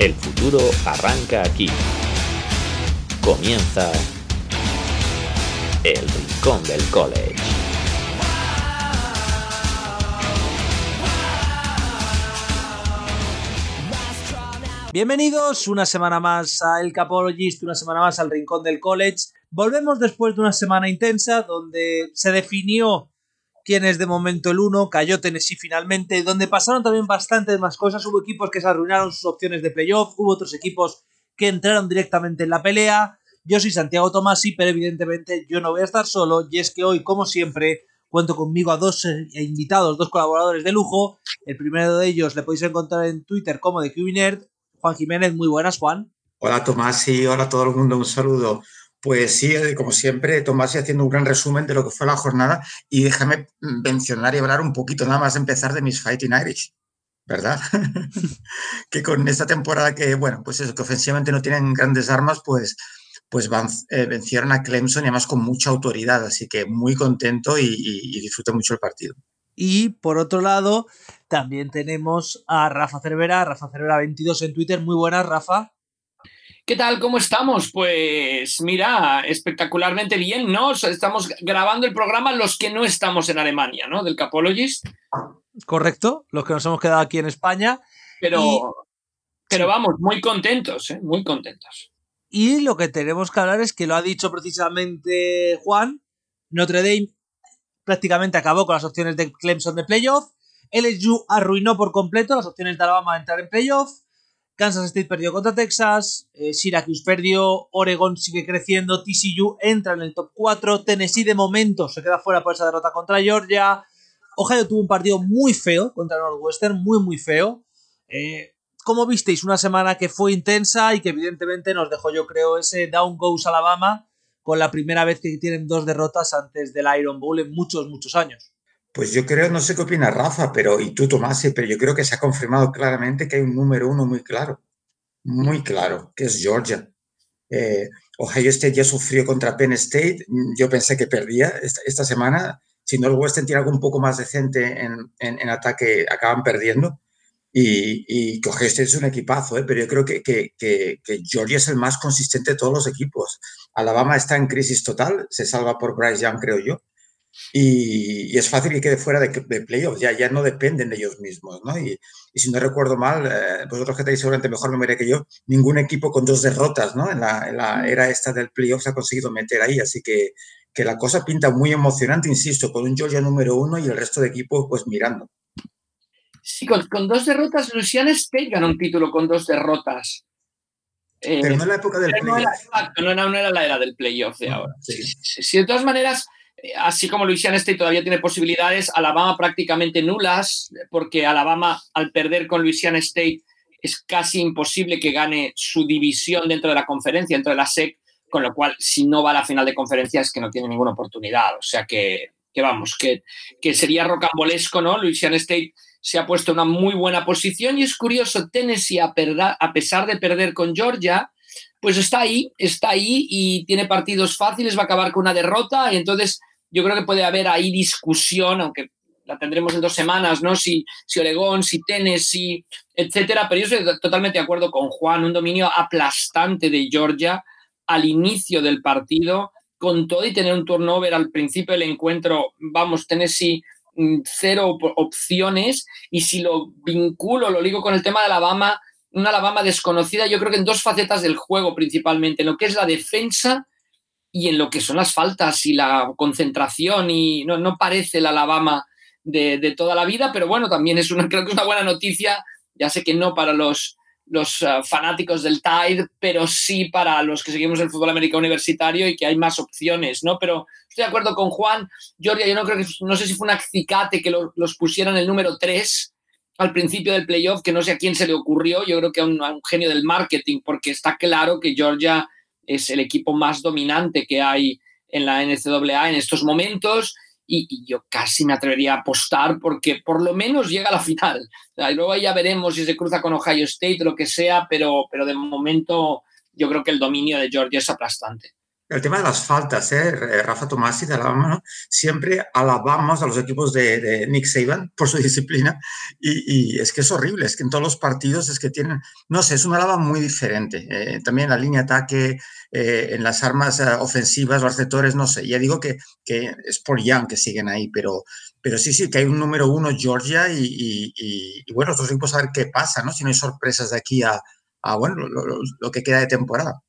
El futuro arranca aquí. Comienza el Rincón del College. Bienvenidos una semana más a El Capologist, una semana más al Rincón del College. Volvemos después de una semana intensa donde se definió quién es de momento el uno, cayó Tennessee finalmente, donde pasaron también bastantes más cosas. Hubo equipos que se arruinaron sus opciones de playoff, hubo otros equipos que entraron directamente en la pelea. Yo soy Santiago Tomasi, pero evidentemente yo no voy a estar solo, y es que hoy, como siempre, cuento conmigo a dos eh, invitados, dos colaboradores de lujo. El primero de ellos le podéis encontrar en Twitter como de QBNerd, Juan Jiménez. Muy buenas, Juan. Hola Tomás y hola a todo el mundo, un saludo. Pues sí, eh, como siempre, Tomás y haciendo un gran resumen de lo que fue la jornada y déjame mencionar y hablar un poquito nada más empezar de mis Fighting Irish, ¿verdad? que con esta temporada que, bueno, pues eso, que ofensivamente no tienen grandes armas, pues, pues van, eh, vencieron a Clemson y además con mucha autoridad, así que muy contento y, y, y disfruté mucho el partido. Y por otro lado, también tenemos a Rafa Cervera, Rafa Cervera 22 en Twitter. Muy buenas, Rafa. ¿Qué tal? ¿Cómo estamos? Pues mira, espectacularmente bien, ¿no? Estamos grabando el programa los que no estamos en Alemania, ¿no? Del Capologist. Correcto, los que nos hemos quedado aquí en España. Pero, y... pero vamos, muy contentos, ¿eh? Muy contentos. Y lo que tenemos que hablar es que lo ha dicho precisamente Juan, Notre Dame prácticamente acabó con las opciones de Clemson de playoff, LSU arruinó por completo las opciones de Alabama de entrar en playoff, Kansas State perdió contra Texas, eh, Syracuse perdió, Oregon sigue creciendo, TCU entra en el top 4, Tennessee de momento se queda fuera por esa derrota contra Georgia, Ohio tuvo un partido muy feo contra Northwestern, muy muy feo. Eh, ¿Cómo visteis una semana que fue intensa y que evidentemente nos dejó yo creo ese down goes Alabama con la primera vez que tienen dos derrotas antes del Iron Bowl en muchos muchos años? Pues yo creo, no sé qué opina Rafa, pero y tú Tomás, pero yo creo que se ha confirmado claramente que hay un número uno muy claro, muy claro, que es Georgia. Eh, Ohio State ya sufrió contra Penn State, yo pensé que perdía esta, semana, si no el Western tiene algo un poco más decente en, en, ataque, acaban perdiendo. Y, y que Ohio State es un equipazo, ¿eh? pero yo creo que, que, que, Georgia es el más consistente de todos los equipos. Alabama está en crisis total, se salva por Bryce Young, creo yo. Y, y, es fácil que quede fuera de, de playoffs, ya, ya no dependen de ellos mismos, ¿no? Y, y si no recuerdo mal, eh, vosotros que tenéis seguramente mejor memoria que yo, ningún equipo con dos derrotas, ¿no? En la, en la era esta del playoffs ha conseguido meter ahí, así que, que la cosa pinta muy emocionante, insisto, con un Georgia número uno y el resto de equipos pues mirando. Sí, con, con dos derrotas, Louisiana State ganó un título con dos derrotas. Eh, Pero no en la época del no exacto, no, era, no era la era del playoff de ahora. Sí. Sí, sí, de todas maneras, así como Louisiana State todavía tiene posibilidades, Alabama prácticamente nulas, porque Alabama al perder con Louisiana State es casi imposible que gane su división dentro de la conferencia, dentro de la SEC, con lo cual si no va a la final de conferencia es que no tiene ninguna oportunidad. O sea que, que vamos, que, que sería rocambolesco, ¿no? Louisiana State se ha puesto en una muy buena posición y es curioso, Tennessee, a, a pesar de perder con Georgia, pues está ahí, está ahí y tiene partidos fáciles, va a acabar con una derrota y entonces yo creo que puede haber ahí discusión, aunque la tendremos en dos semanas, ¿no? Si, si Oregón, si Tennessee, etcétera. Pero yo estoy totalmente de acuerdo con Juan, un dominio aplastante de Georgia al inicio del partido, con todo y tener un turnover al principio del encuentro, vamos, Tennessee cero opciones y si lo vinculo, lo ligo con el tema de Alabama, una Alabama desconocida, yo creo que en dos facetas del juego principalmente, en lo que es la defensa y en lo que son las faltas y la concentración y no, no parece el Alabama de, de, toda la vida, pero bueno, también es una, creo que es una buena noticia, ya sé que no para los, los uh, fanáticos del Tide, pero sí para los que seguimos el fútbol americano universitario y que hay más opciones, ¿no? Pero estoy de acuerdo con Juan, Georgia, yo no creo que, no sé si fue un acicate que lo, los pusieran el número 3 al principio del playoff, que no sé a quién se le ocurrió, yo creo que a un, a un genio del marketing, porque está claro que Georgia es el equipo más dominante que hay en la NCAA en estos momentos y, yo casi me atrevería a apostar porque por lo menos llega a la final. O sea, luego ya veremos si se cruza con Ohio State lo que sea, pero, pero de momento yo creo que el dominio de Georgia es aplastante. El tema de las faltas, ¿eh? Rafa Tomasi de Alabama, siempre alabamos a los equipos de, Nick Saban por su disciplina y, es que es horrible, es que en todos los partidos es que tienen, no sé, es una alaba muy diferente. Eh, también la línea de ataque, eh, en las armas eh, ofensivas, los receptores, no sé, ya digo que, que, es por Young que siguen ahí, pero, pero sí, sí, que hay un número uno Georgia y, y, bueno, los equipos a ver qué pasa, ¿no? Si no hay sorpresas de aquí a, bueno, lo que queda de temporada.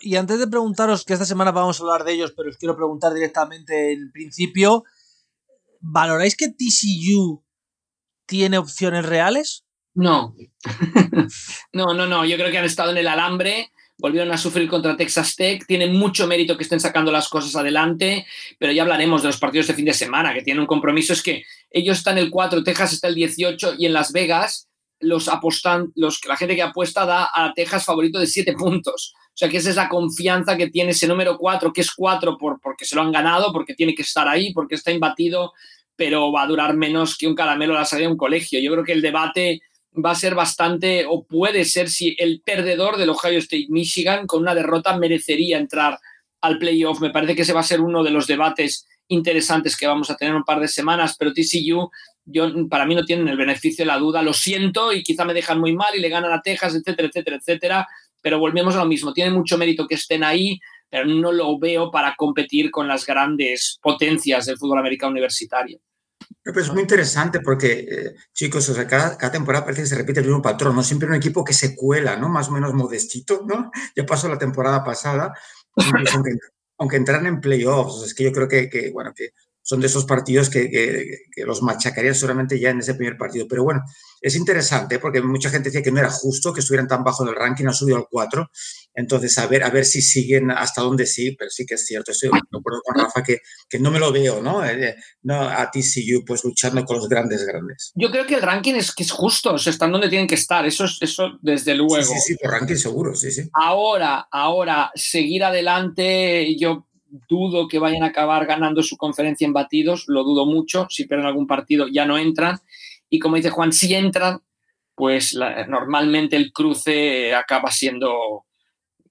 Y antes de preguntaros, que esta semana vamos a hablar de ellos, pero os quiero preguntar directamente en principio, ¿valoráis que TCU tiene opciones reales? No. no, no, no. Yo creo que han estado en el alambre, volvieron a sufrir contra Texas Tech. Tiene mucho mérito que estén sacando las cosas adelante, pero ya hablaremos de los partidos de fin de semana, que tienen un compromiso. Es que ellos están el 4, Texas está el 18 y en Las Vegas los apostan, los, la gente que apuesta da a Texas favorito de 7 puntos. O sea que esa es la confianza que tiene ese número 4, que es 4 por, porque se lo han ganado, porque tiene que estar ahí, porque está imbatido, pero va a durar menos que un caramelo a la salida de un colegio. Yo creo que el debate va a ser bastante, o puede ser, si el perdedor del Ohio State Michigan con una derrota merecería entrar al playoff. Me parece que ese va a ser uno de los debates interesantes que vamos a tener un par de semanas, pero TCU, yo, para mí no tienen el beneficio de la duda, lo siento y quizá me dejan muy mal y le ganan a Texas, etcétera, etcétera, etcétera, pero volvemos a lo mismo, tiene mucho mérito que estén ahí, pero no lo veo para competir con las grandes potencias del fútbol americano universitario. Pero es muy interesante porque, eh, chicos, o sea, cada, temporada parece que se repite el mismo patrón, ¿no? Siempre un equipo que se cuela, ¿no? Más o menos modestito, ¿no? Ya pasó la temporada pasada, aunque, aunque entraran en playoffs, es que yo creo que, que bueno, que son de esos partidos que, que, los machacarían seguramente ya en ese primer partido. Pero bueno, es interesante porque mucha gente decía que no era justo que estuvieran tan bajo en el ranking, han subido al 4. Entonces, a ver, a ver si siguen hasta dónde sí, pero sí que es cierto. Estoy de acuerdo con Rafa que, que no me lo veo, ¿no? Eh, no a TCU, pues luchando con los grandes, grandes. Yo creo que el ranking es que es justo, o sea, están donde tienen que estar, eso, eso desde luego. Sí, sí, sí, por ranking seguro, sí, sí. Ahora, ahora, seguir adelante, yo dudo que vayan a acabar ganando su conferencia en batidos, lo dudo mucho, si pierden algún partido ya no entran. Y como dice Juan, si entran, pues normalmente el cruce acaba siendo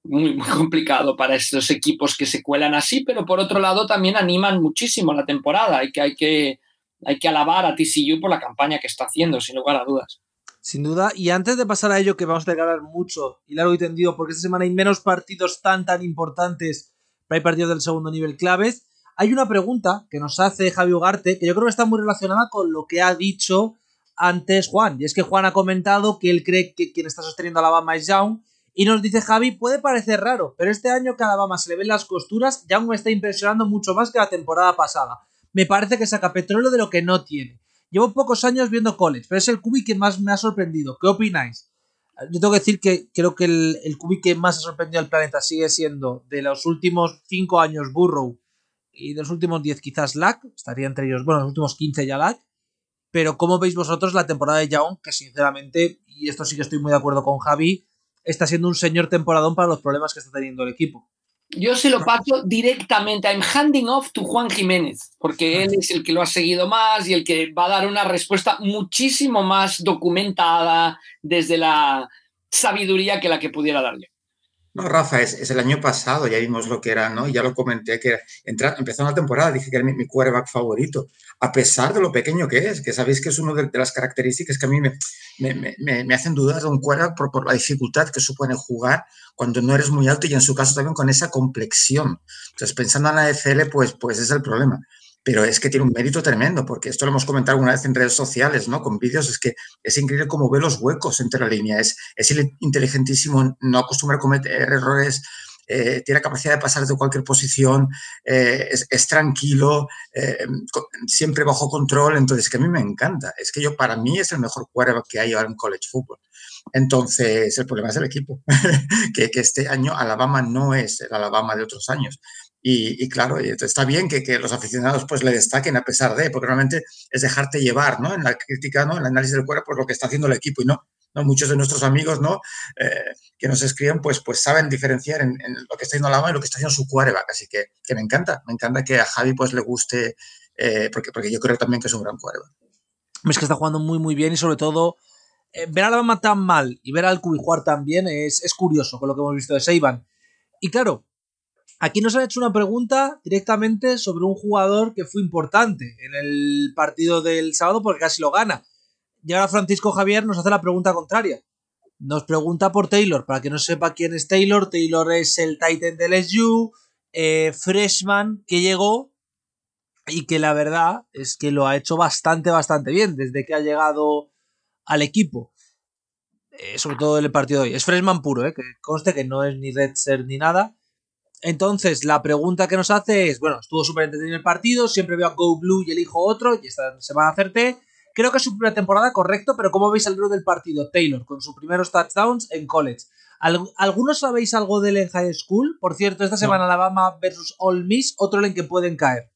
muy, muy complicado para estos equipos que se cuelan así, pero por otro lado también animan muchísimo la temporada y que hay que, hay que alabar a TCU por la campaña que está haciendo, sin lugar a dudas. Sin duda, y antes de pasar a ello, que vamos a hablar mucho y largo y tendido, porque esta semana hay menos partidos tan tan importantes hay partidos del segundo nivel claves. Hay una pregunta que nos hace Javi Ugarte que yo creo que está muy relacionada con lo que ha dicho antes Juan. Y es que Juan ha comentado que él cree que quien está sosteniendo a Alabama es Young. Y nos dice Javi, puede parecer raro, pero este año que a Alabama se le ven las costuras, Young me está impresionando mucho más que la temporada pasada. Me parece que saca petróleo de lo que no tiene. Llevo pocos años viendo college, pero es el cubi que más me ha sorprendido. ¿Qué opináis? Yo tengo que decir que creo que el, el que más ha sorprendido al planeta sigue siendo de los últimos 5 años Burrow y de los últimos 10 quizás Lack, estaría entre ellos, bueno, los últimos 15 ya Lack, pero ¿cómo veis vosotros la temporada de Young? Que sinceramente, y esto sí que estoy muy de acuerdo con Javi, está siendo un señor temporadón para los problemas que está teniendo el equipo. Yo se lo paso directamente. I'm handing off to Juan Jiménez, porque él es el que lo ha seguido más y el que va a dar una respuesta muchísimo más documentada desde la sabiduría que la que pudiera dar yo. No, Rafa, es, el año pasado, ya vimos lo que era, ¿no? Ya lo comenté, que entra, empezó la temporada, dije que era mi, mi, quarterback favorito, a pesar de lo pequeño que es, que sabéis que es una de, las características que a mí me, me, me, hacen dudar de un quarterback por, por, la dificultad que supone jugar cuando no eres muy alto y en su caso también con esa complexión. Entonces, pensando en la NFL, pues, pues es el problema pero es que tiene un mérito tremendo, porque esto lo hemos comentado alguna vez en redes sociales, ¿no? Con vídeos, es que es increíble cómo ve los huecos entre la línea, es, es inteligentísimo, no acostumbra a cometer errores, eh, tiene capacidad de pasar de cualquier posición, eh, es, tranquilo, eh, siempre bajo control, entonces que a mí me encanta, es que yo para mí es el mejor quarterback que hay ahora en college football. Entonces, el problema es el equipo, que, que, este año Alabama no es el Alabama de otros años. Y, claro, está bien que, que, los aficionados pues le destaquen a pesar de, porque realmente es dejarte llevar, ¿no? En la crítica, ¿no? En el análisis del cuerpo por lo que está haciendo el equipo y no, no muchos de nuestros amigos, ¿no? Eh, que nos escriben, pues, pues saben diferenciar en, lo que está haciendo la mano y lo que está haciendo su quarterback. Así que, que me encanta, me encanta que a Javi pues le guste, eh, porque, porque yo creo también que es un gran quarterback. Es que está jugando muy, muy bien y sobre todo eh, ver a Alabama tan mal y ver al Cubi jugar tan bien es, es curioso con lo que hemos visto de Seiban. Y claro, Aquí nos han hecho una pregunta directamente sobre un jugador que fue importante en el partido del sábado porque casi lo gana. Y ahora Francisco Javier nos hace la pregunta contraria. Nos pregunta por Taylor. Para que no sepa quién es Taylor, Taylor es el Titan del SU, eh, freshman que llegó y que la verdad es que lo ha hecho bastante, bastante bien desde que ha llegado al equipo. Eh, sobre todo en el partido de hoy. Es freshman puro, eh, que conste que no es ni Redser ni nada. Entonces, la pregunta que nos hace es, bueno, estuvo súper entretenido el partido, siempre veo a Go Blue y elijo otro, y esta semana acerté. Creo que es su primera temporada, correcto, pero ¿cómo veis el grupo del partido? Taylor, con sus primeros touchdowns en college. ¿Algunos sabéis algo del en high school? Por cierto, esta semana Alabama versus All Miss, otro en que pueden caer.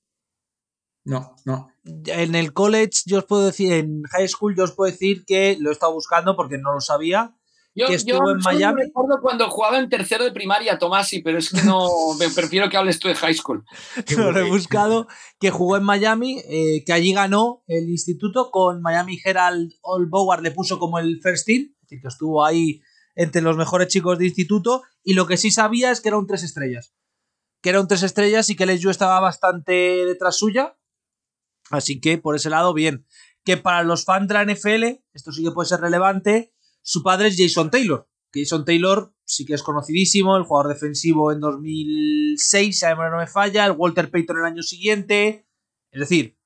No, no. En el college, yo os puedo decir, en high school, yo os puedo decir que lo he estado buscando porque no lo sabía. Yo, que estuvo en Miami. recuerdo cuando jugaba en tercero de primaria, Tomasi, pero es que no. me prefiero que hables tú de high school. lo he buscado, que jugó en Miami, eh, que allí ganó el instituto con Miami Herald All Boward, le puso como el first team, es decir, que estuvo ahí entre los mejores chicos de instituto. Y lo que sí sabía es que era un tres estrellas. Que era un tres estrellas y que el estaba bastante detrás suya Así que por ese lado, bien. Que para los fans de la NFL, esto sí que puede ser relevante, su padre es Jason Taylor. Jason Taylor sí que es conocidísimo, el jugador defensivo en 2006, si no me falla, el Walter Payton el año siguiente. Es decir,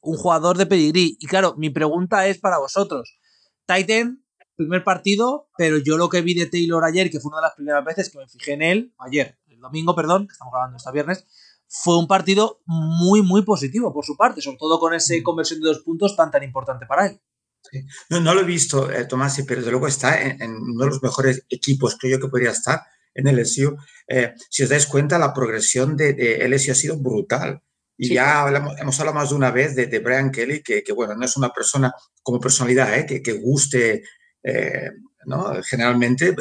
un jugador de pedigrí. Y claro, mi pregunta es para vosotros. Titan, primer partido, pero yo lo que vi de Taylor ayer, que fue una de las primeras veces que me fijé en él, ayer, el domingo, perdón, que estamos grabando este viernes, fue un partido muy, muy positivo por su parte, sobre todo con esa conversión de dos puntos tan, tan importante para él. No, no, lo he visto, eh, Tomás, pero desde luego está en, uno de los mejores equipos, creo yo, que podría estar en el LSU. Eh, si os dais cuenta, la progresión de, de LSU ha sido brutal. Y ya hemos hablado más de una vez de, de Brian Kelly, que, que, bueno, no es una persona como personalidad, eh, que, que, guste eh, ¿no? Generalmente,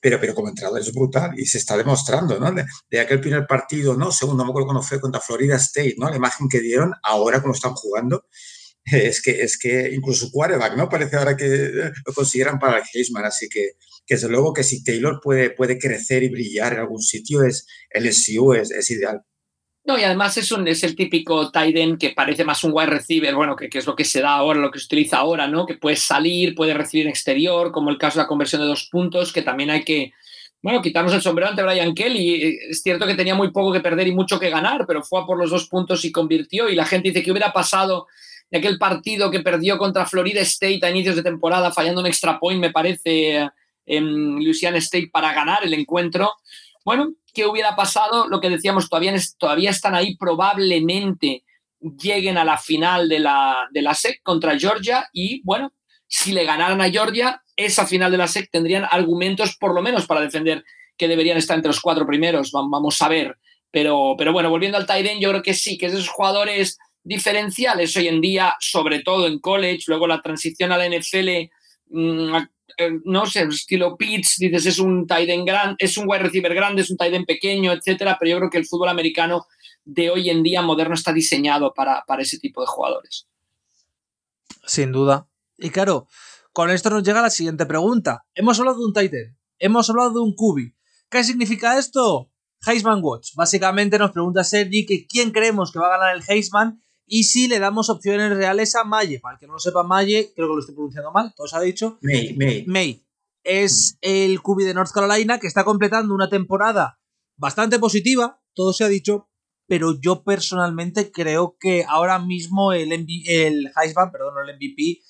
pero, pero como entrenador es brutal y se está demostrando, ¿no? De, aquel primer partido, ¿no? Segundo, me acuerdo cuando fue contra Florida State, ¿no? La imagen que dieron ahora como están jugando, es que, es que incluso quarterback, ¿no? Parece ahora que lo consideran para el Heisman, así que, que desde luego que si Taylor puede, puede crecer y brillar en algún sitio, es, el SU es, es ideal. No, y además es, un, es el típico tight que parece más un wide receiver, bueno, que, que, es lo que se da ahora, lo que se utiliza ahora, ¿no? Que puede salir, puede recibir en exterior, como el caso de la conversión de dos puntos, que también hay que, bueno, quitarnos el sombrero ante Brian Kelly. Es cierto que tenía muy poco que perder y mucho que ganar, pero fue a por los dos puntos y convirtió. Y la gente dice que hubiera pasado de aquel partido que perdió contra Florida State a inicios de temporada, fallando un extra point, me parece, en Louisiana State para ganar el encuentro. Bueno, ¿qué hubiera pasado? Lo que decíamos, todavía, están ahí, probablemente lleguen a la final de la, de la SEC contra Georgia y, bueno, si le ganaran a Georgia, esa final de la SEC tendrían argumentos por lo menos para defender que deberían estar entre los cuatro primeros, vamos a ver. Pero, pero bueno, volviendo al Tyden, yo creo que sí, que esos jugadores diferenciales hoy en día, sobre todo en college, luego la transición a la NFL, mmm, eh, no sé, estilo Pitts, dices es un tight end grande, es un wide receiver grande, es un tight end pequeño, etcétera, pero yo creo que el fútbol americano de hoy en día moderno está diseñado para, para ese tipo de jugadores. Sin duda. Y claro, con esto nos llega la siguiente pregunta. Hemos hablado de un tight end, hemos hablado de un cubi. ¿Qué significa esto? Heisman Watch. Básicamente nos pregunta Sergi que quién creemos que va a ganar el Heisman y si le damos opciones reales a Maye, para el que no lo sepa, Maye, creo que lo estoy pronunciando mal, todos ha dicho. May, May. May. Es el QB de North Carolina que está completando una temporada bastante positiva, todo se ha dicho, pero yo personalmente creo que ahora mismo el, el Heisman, perdón, el MVP,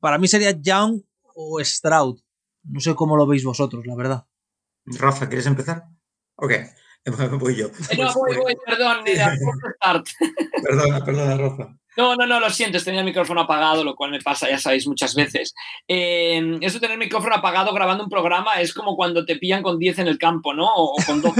para mí sería Young o Stroud. No sé cómo lo veis vosotros, la verdad. Rafa, ¿quieres empezar? Ok. voy yo. No, voy, voy, perdón, perdona, perdona, Rafa. No, no, no, lo siento, tenía el micrófono apagado, lo cual me pasa, ya sabéis, muchas veces. Eh, eso de tener el micrófono apagado grabando un programa es como cuando te pillan con 10 en el campo, ¿no? O, con 2.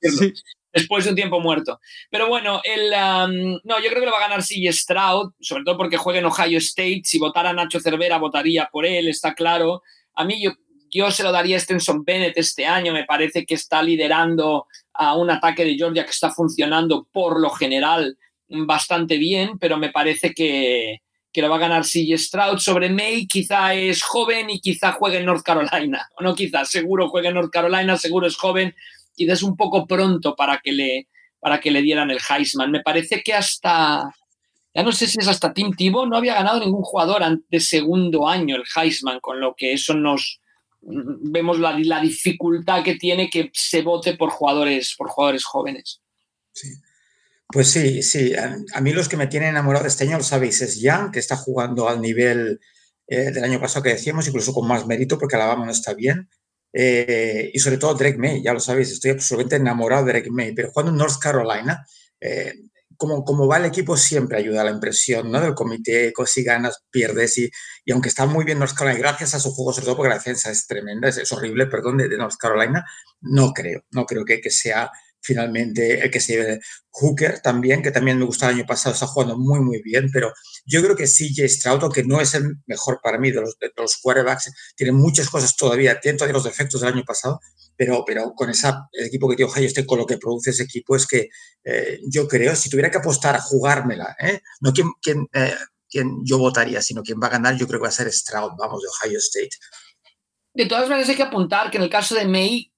sí. Después de un tiempo muerto. Pero bueno, el, um, no, yo creo que lo va a ganar Sigue Stroud, sobre todo porque juega en Ohio State. Si votara Nacho Cervera, votaría por él, está claro. A mí yo, yo se lo daría a Stenson Bennett este año, me parece que está liderando a un ataque de Georgia que está funcionando por lo general bastante bien, pero me parece que, que lo va a ganar CJ Stroud. Sobre May quizá es joven y quizá juegue en North Carolina. O no quizá, seguro juegue en North Carolina, seguro es joven quizás un poco pronto para que le, para que le dieran el Heisman. Me parece que hasta, ya no sé si es hasta Tim Tebow, no había ganado ningún jugador de segundo año el Heisman, con lo que eso nos vemos la, la dificultad que tiene que se vote por jugadores, por jugadores jóvenes. Sí. Pues sí, sí. A, mí los que me tienen enamorado este año, lo sabéis, es Young, que está jugando al nivel eh, del año pasado que decíamos, incluso con más mérito, porque Alabama no está bien. Eh, y sobre todo Drake May, ya lo sabéis, estoy absolutamente enamorado de Drake May, pero jugando en North Carolina, eh, como, como va el equipo, siempre ayuda a la impresión ¿no? del comité, si ganas, pierdes, y, y aunque está muy bien North Carolina, gracias a su juego, sobre todo porque la defensa es tremenda, es, horrible, perdón, de, de, North Carolina, no creo, no creo que, que sea finalmente el que se lleve Hooker también, que también me gustó el año pasado, está jugando muy, muy bien, pero yo creo que CJ Stroud, que no es el mejor para mí de los, de los quarterbacks, tiene muchas cosas todavía, tiene todavía los defectos del año pasado, pero, pero con esa, el equipo que tiene Ohio State, con lo que produce ese equipo, es que eh, yo creo, si tuviera que apostar a jugármela, ¿eh? no quien, quien, eh, quien yo votaría, sino quien va a ganar, yo creo que va a ser Stroud, vamos, de Ohio State. De todas maneras, hay que apuntar que en el caso de May,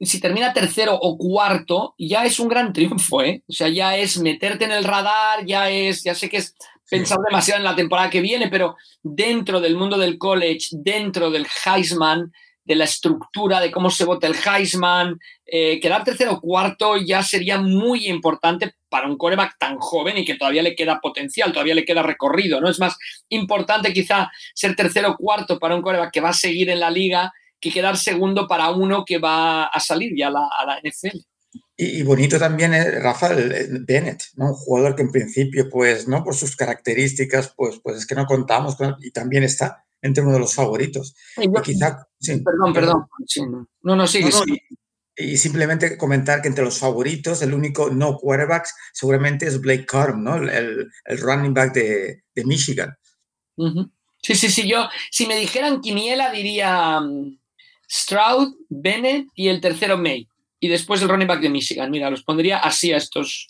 si termina tercero o cuarto, ya es un gran triunfo, ¿eh? O sea, ya es meterte en el radar, ya es, ya sé que es pensar demasiado en la temporada que viene, pero dentro del mundo del college, dentro del Heisman, de la estructura, de cómo se vota el Heisman, eh, quedar tercero o cuarto ya sería muy importante para un coreback tan joven y que todavía le queda potencial, todavía le queda recorrido, ¿no? Es más importante quizá ser tercero o cuarto para un coreback que va a seguir en la liga que quedar segundo para uno que va a salir ya a la, a la NFL. Y, y, bonito también es Rafael Bennett, ¿no? un jugador que en principio, pues, ¿no? por sus características, pues, pues es que no contamos con él, y también está entre uno de los favoritos. Sí, yo, quizá, sí, perdón, perdón. Sí, no, no, sigue. No, no, y, y, simplemente comentar que entre los favoritos, el único no quarterback seguramente es Blake Corum, ¿no? el, el running back de, de Michigan. Uh -huh. Sí, sí, sí. Yo, si me dijeran quiniela, diría um, Stroud, Bennett y el tercero May. Y después el running back de Michigan. Mira, los pondría así a estos.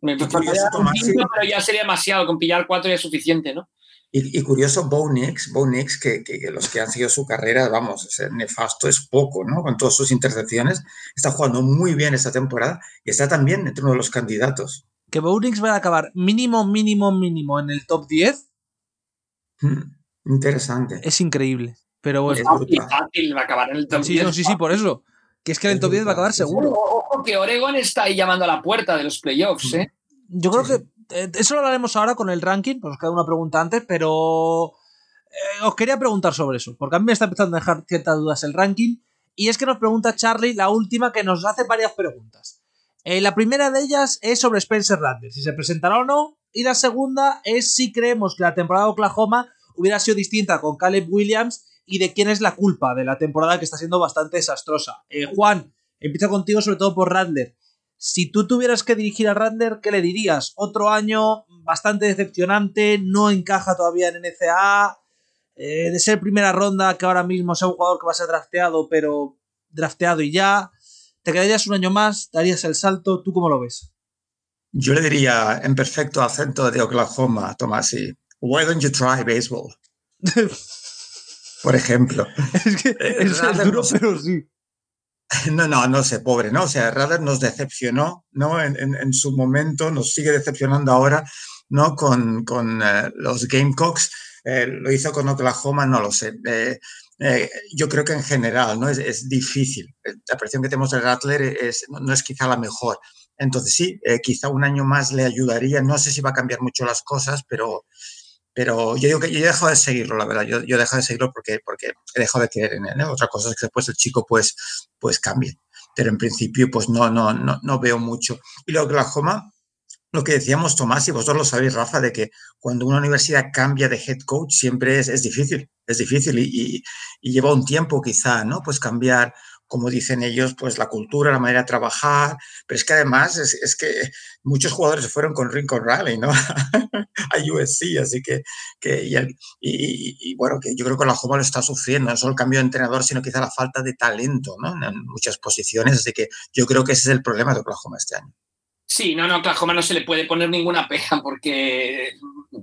Me faltaría pero ya sería demasiado. Con pillar cuatro ya es suficiente, ¿no? Y, y, curioso, Bo Nix, Bo Nix que, que, que, los que han seguido su carrera, vamos, nefasto es poco, ¿no? Con todas sus intercepciones, está jugando muy bien esta temporada y está también entre uno de los candidatos. Que Bo Nix va a acabar mínimo, mínimo, mínimo en el top 10. Hmm, interesante. Es increíble. Pero bueno. Es fácil, fácil, va a acabar en el top sí, 10. No, sí, sí, por eso. Que es que en el top 10 va a acabar seguro. Ojo que Oregon está ahí llamando a la puerta de los playoffs, ¿eh? Yo creo sí, que eh, eso lo hablaremos ahora con el ranking, pues os queda una pregunta antes, pero eh, os quería preguntar sobre eso, porque a mí me está empezando a dejar ciertas dudas el ranking, y es que nos pregunta Charlie la última que nos hace varias preguntas. Eh, la primera de ellas es sobre Spencer Rattler, si se presentará o no, y la segunda es si creemos que la temporada de Oklahoma hubiera sido distinta con Caleb Williams y de quién es la culpa de la temporada que está siendo bastante desastrosa. Eh, Juan, empiezo contigo sobre todo por Rattler. Si tú tuvieras que dirigir a Rattler, ¿qué le dirías? Otro año bastante decepcionante, no encaja todavía en NCAA, eh, de ser primera ronda, que ahora mismo sea un jugador que va a ser drafteado, pero drafteado y ya. ¿Te quedarías un año más? ¿Darías el salto? ¿Tú cómo lo ves? Yo le diría en perfecto acento de Oklahoma, Tomasi, why don't you try baseball? Por ejemplo. es que es, es duro, pero sí. No, no, no sé, pobre, ¿no? O sea, Rattler nos decepcionó, ¿no? En, en, en, su momento, nos sigue decepcionando ahora, ¿no? Con, con eh, los Gamecocks. Eh, lo hizo con Oklahoma, no lo sé. Eh, eh, yo creo que en general, ¿no? Es, es, difícil. La presión que tenemos de Rattler es, no, es quizá la mejor. Entonces, sí, eh, quizá un año más le ayudaría. No sé si va a cambiar mucho las cosas, pero, pero yo digo que yo he dejado de seguirlo, la verdad. Yo, yo he dejado de seguirlo porque, porque he dejado de creer en él. ¿eh? Otra cosa es que después el chico pues, pues cambie. Pero en principio, pues no, no, no, no veo mucho. Y lo Oklahoma, lo que decíamos Tomás, y vosotros lo sabéis, Rafa, de que cuando una universidad cambia de head coach siempre es, es difícil, es difícil y, y, y, lleva un tiempo quizá, ¿no? Pues cambiar, como dicen ellos, pues la cultura, la manera de trabajar, pero es que además es, es que muchos jugadores se fueron con Rincon Raleigh, ¿no? a USC, así que, que y, el, y, y, bueno, que yo creo que Oklahoma lo está sufriendo, no solo el cambio de entrenador, sino quizá la falta de talento, ¿no? En muchas posiciones, así que yo creo que ese es el problema de Oklahoma este año. Sí, no, no, Oklahoma no se le puede poner ninguna pega porque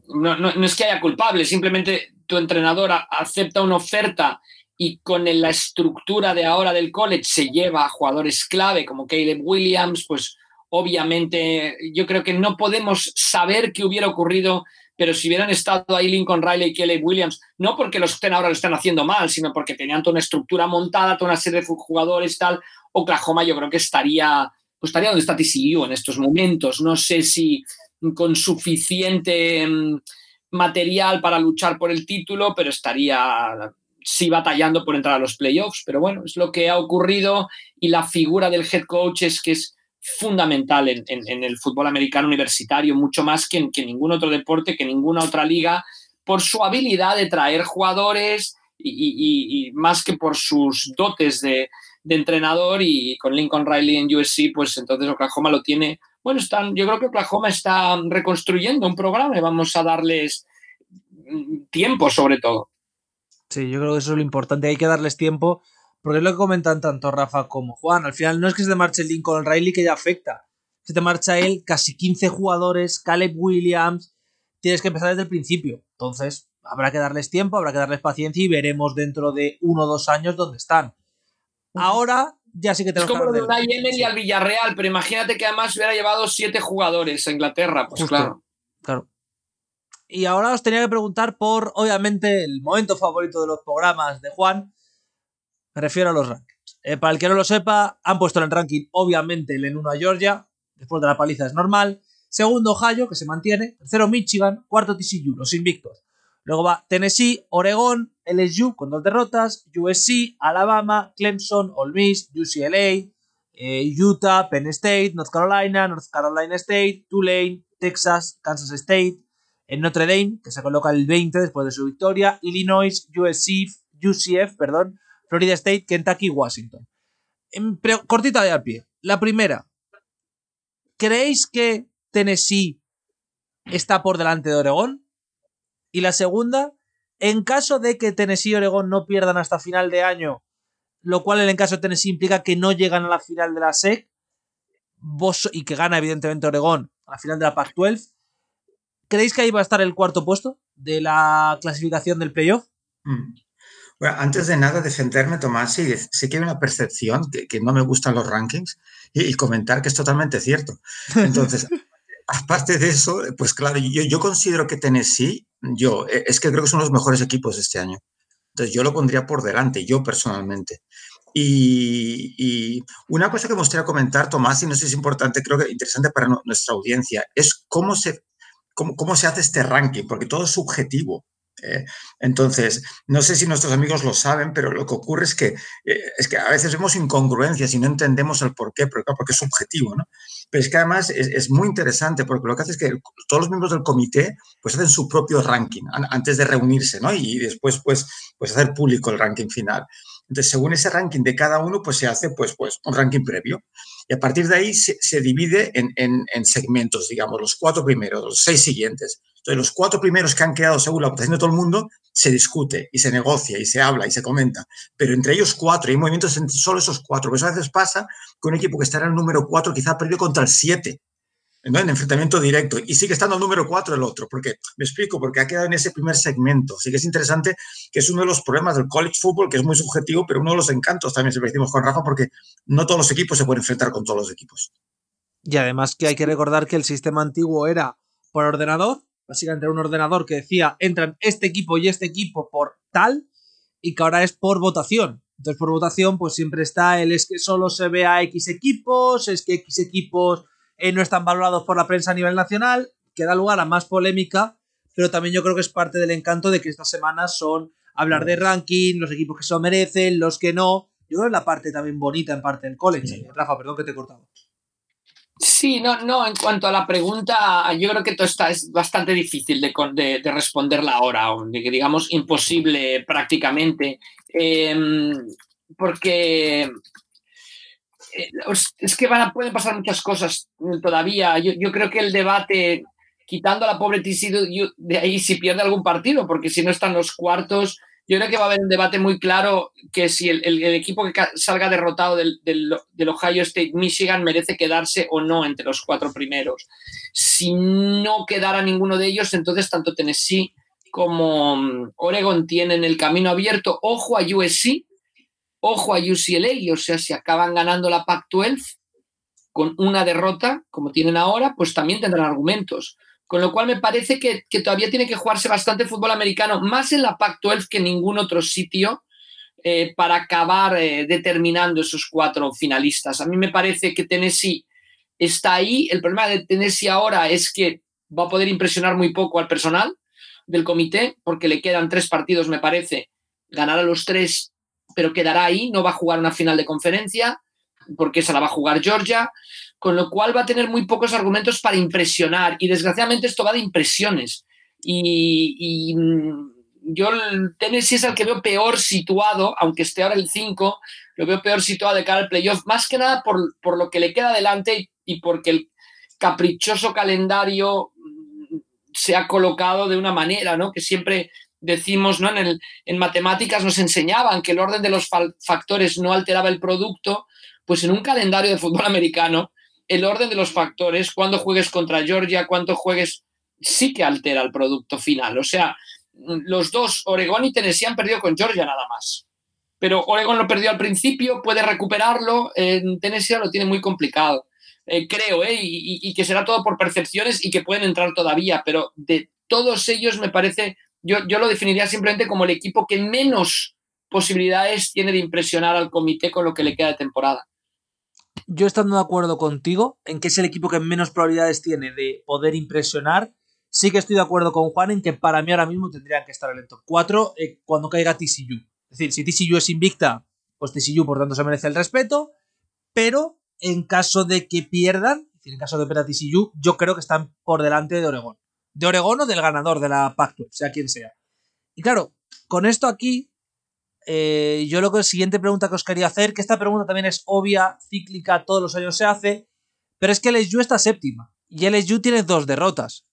no, no, no es que haya culpable, simplemente tu entrenador acepta una oferta y con la estructura de ahora del college se lleva a jugadores clave como Caleb Williams, pues obviamente yo creo que no podemos saber qué hubiera ocurrido, pero si hubieran estado ahí Lincoln Riley y Caleb Williams, no porque los estén ahora lo están haciendo mal, sino porque tenían toda una estructura montada, toda una serie de jugadores tal, Oklahoma yo creo que estaría, pues estaría donde está TCU en estos momentos. No sé si con suficiente mm, material para luchar por el título, pero estaría sí batallando por entrar a los playoffs. Pero bueno, es lo que ha ocurrido y la figura del head coach es que es fundamental en, el fútbol americano universitario, mucho más que en ningún otro deporte, que ninguna otra liga, por su habilidad de traer jugadores y, más que por sus dotes de, entrenador y con Lincoln Riley en USC, pues entonces Oklahoma lo tiene. Bueno, están, yo creo que Oklahoma está reconstruyendo un programa y vamos a darles tiempo sobre todo. Sí, yo creo que eso es lo importante, hay que darles tiempo, porque es lo que comentan tanto Rafa como Juan. Al final no es que se te marche el Lincoln Riley que ya afecta, se te marcha él, casi 15 jugadores, Caleb Williams, tienes que empezar desde el principio. Entonces, habrá que darles tiempo, habrá que darles paciencia y veremos dentro de uno o dos años dónde están. Ahora ya sí que tenemos Es como lo de Unai y al Villarreal, pero imagínate que además hubiera llevado siete jugadores a Inglaterra, pues claro. Claro. Y ahora os tenía que preguntar por, obviamente, el momento favorito de los programas de Juan. Me refiero a los rankings. Eh, para el que no lo sepa, han puesto en el ranking, obviamente, el en 1 a Georgia. Después de la paliza es normal. Segundo, Ohio, que se mantiene. Tercero, Michigan. Cuarto, TCU, los invictos. Luego va Tennessee, Oregón, LSU con dos derrotas, USC, Alabama, Clemson, Ole Miss, UCLA, eh, Utah, Penn State, North Carolina, North Carolina State, Tulane, Texas, Kansas State, en Notre Dame, que se coloca el 20 después de su victoria, Illinois, USC, UCF, perdón, Florida State, Kentucky, Washington. cortita de al pie. La primera, ¿creéis que Tennessee está por delante de Oregón? Y la segunda, en caso de que Tennessee y Oregón no pierdan hasta final de año, lo cual en el caso de Tennessee implica que no llegan a la final de la SEC, y que gana evidentemente Oregón a la final de la Pac-12, ¿Creéis que ahí va a estar el cuarto puesto de la clasificación del playoff? Mm. Bueno, antes de nada, defenderme, Tomás, sí, sé que hay una percepción que, no me gustan los rankings y, comentar que es totalmente cierto. Entonces, aparte de eso, pues claro, yo, yo considero que Tennessee, yo, e, es que creo que son los mejores equipos de este año. Entonces, yo lo pondría por delante, yo personalmente. Y, y, una cosa que me gustaría comentar, Tomás, y no sé si es importante, creo que interesante para nuestra audiencia, es cómo se cómo, se hace este ranking, porque todo es subjetivo. ¿eh? entonces, no sé si nuestros amigos lo saben, pero lo que ocurre es que, eh, es que a veces vemos incongruencias y no entendemos el por qué, porque, porque es subjetivo, ¿no? Pero es que además es, muy interesante porque lo que hace es que todos los miembros del comité pues hacen su propio ranking antes de reunirse, ¿no? Y después pues, pues hacer público el ranking final. Entonces, según ese ranking de cada uno, pues se hace pues, pues un ranking previo. Y a partir de ahí se, divide en, en, segmentos, digamos, los cuatro primeros, los seis siguientes. Entonces, los cuatro primeros que han quedado según la votación de todo el mundo, se discute y se negocia y se habla y se comenta. Pero entre ellos cuatro, hay movimientos entre solo esos cuatro. Pues a veces pasa que un equipo que está en el número cuatro quizá ha perdido contra el siete en enfrentamiento directo y sigue estando el número 4 el otro, porque me explico, porque ha quedado en ese primer segmento. Así que es interesante que es uno de los problemas del college football, que es muy subjetivo, pero uno de los encantos también, si decimos con Rafa, porque no todos los equipos se pueden enfrentar con todos los equipos. Y además que hay que recordar que el sistema antiguo era por ordenador, básicamente era un ordenador que decía entran este equipo y este equipo por tal, y que ahora es por votación. Entonces, por votación, pues siempre está el es que solo se ve a X equipos, es que X equipos eh, no están valorados por la prensa a nivel nacional, que da lugar a más polémica, pero también yo creo que es parte del encanto de que estas semanas son hablar de ranking, los equipos que se lo merecen, los que no. Yo creo que es la parte también bonita en parte del college. Rafa, perdón que te he cortado. Sí, no, no, en cuanto a la pregunta, yo creo que esto está, es bastante difícil de, de, responderla ahora, o de digamos imposible prácticamente, em, porque es que van a, pueden pasar muchas cosas todavía. Yo, creo que el debate, quitando a la pobre TCU de ahí, si pierde algún partido, porque si no están los cuartos, yo creo que va a haber un debate muy claro que si el, equipo que salga derrotado del, del, Ohio State Michigan merece quedarse o no entre los cuatro primeros. Si no quedara ninguno de ellos, entonces tanto Tennessee como mm, Oregon tienen el camino abierto, ojo a USC, ojo a UCLA, o sea, si acaban ganando la Pac-12 con una derrota, como tienen ahora, pues también tendrán argumentos. Con lo cual me parece que, todavía tiene que jugarse bastante fútbol americano, más en la Pac-12 que en ningún otro sitio, eh, para acabar eh, determinando esos cuatro finalistas. A mí me parece que Tennessee está ahí. El problema de Tennessee ahora es que va a poder impresionar muy poco al personal del comité, porque le quedan tres partidos, me parece. Ganará los tres, pero quedará ahí, no va a jugar una final de conferencia, porque esa la va a jugar Georgia, con lo cual va a tener muy pocos argumentos para impresionar. Y desgraciadamente esto va de impresiones. Y, mm, yo Tennessee es el que veo peor situado, aunque esté ahora el 5, lo veo peor situado de cara al playoff, más que nada por, por lo que le queda adelante y porque el caprichoso calendario se ha colocado de una manera, ¿no? Que siempre decimos, ¿no? En, el, en matemáticas nos enseñaban que el orden de los factores no alteraba el producto, pues en un calendario de fútbol americano, el orden de los factores, cuando juegues contra Georgia, cuánto juegues, sí que altera el producto final. O sea, los dos, Oregón y Tennessee, han perdido con Georgia nada más. Pero Oregón lo perdió al principio, puede recuperarlo, en Tennessee lo tiene muy complicado. Eh, creo, ¿eh? y, que será todo por percepciones y que pueden entrar todavía, pero de todos ellos me parece, yo, yo lo definiría simplemente como el equipo que menos posibilidades tiene de impresionar al comité con lo que le queda de temporada. Yo estando de acuerdo contigo en que es el equipo que menos probabilidades tiene de poder impresionar, sí que estoy de acuerdo con Juan en que para mí ahora mismo tendrían que estar en el top 4 eh, cuando caiga TCU. Es decir, si TCU es invicta, pues TCU por tanto se merece el respeto, pero en caso de que pierdan, en caso de perder TCU, yo creo que están por delante de Oregón. De Oregón o del ganador de la Pacto, sea quien sea. Y claro, con esto aquí, eh, yo lo que siguiente pregunta que os quería hacer, que esta pregunta también es obvia, cíclica, todos los años se hace, pero es que LSU está séptima y LSU tiene dos derrotas.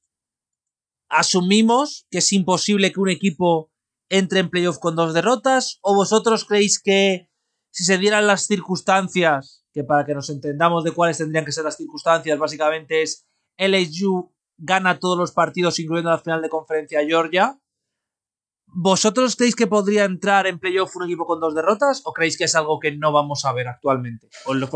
Asumimos que es imposible que un equipo entre en playoff con dos derrotas, o vosotros creéis que si se dieran las circunstancias que para que nos entendamos de cuáles tendrían que ser las circunstancias, básicamente es LSU gana todos los partidos, incluyendo la final de conferencia Georgia. ¿Vosotros creéis que podría entrar en playoff un equipo con dos derrotas o creéis que es algo que no vamos a ver actualmente?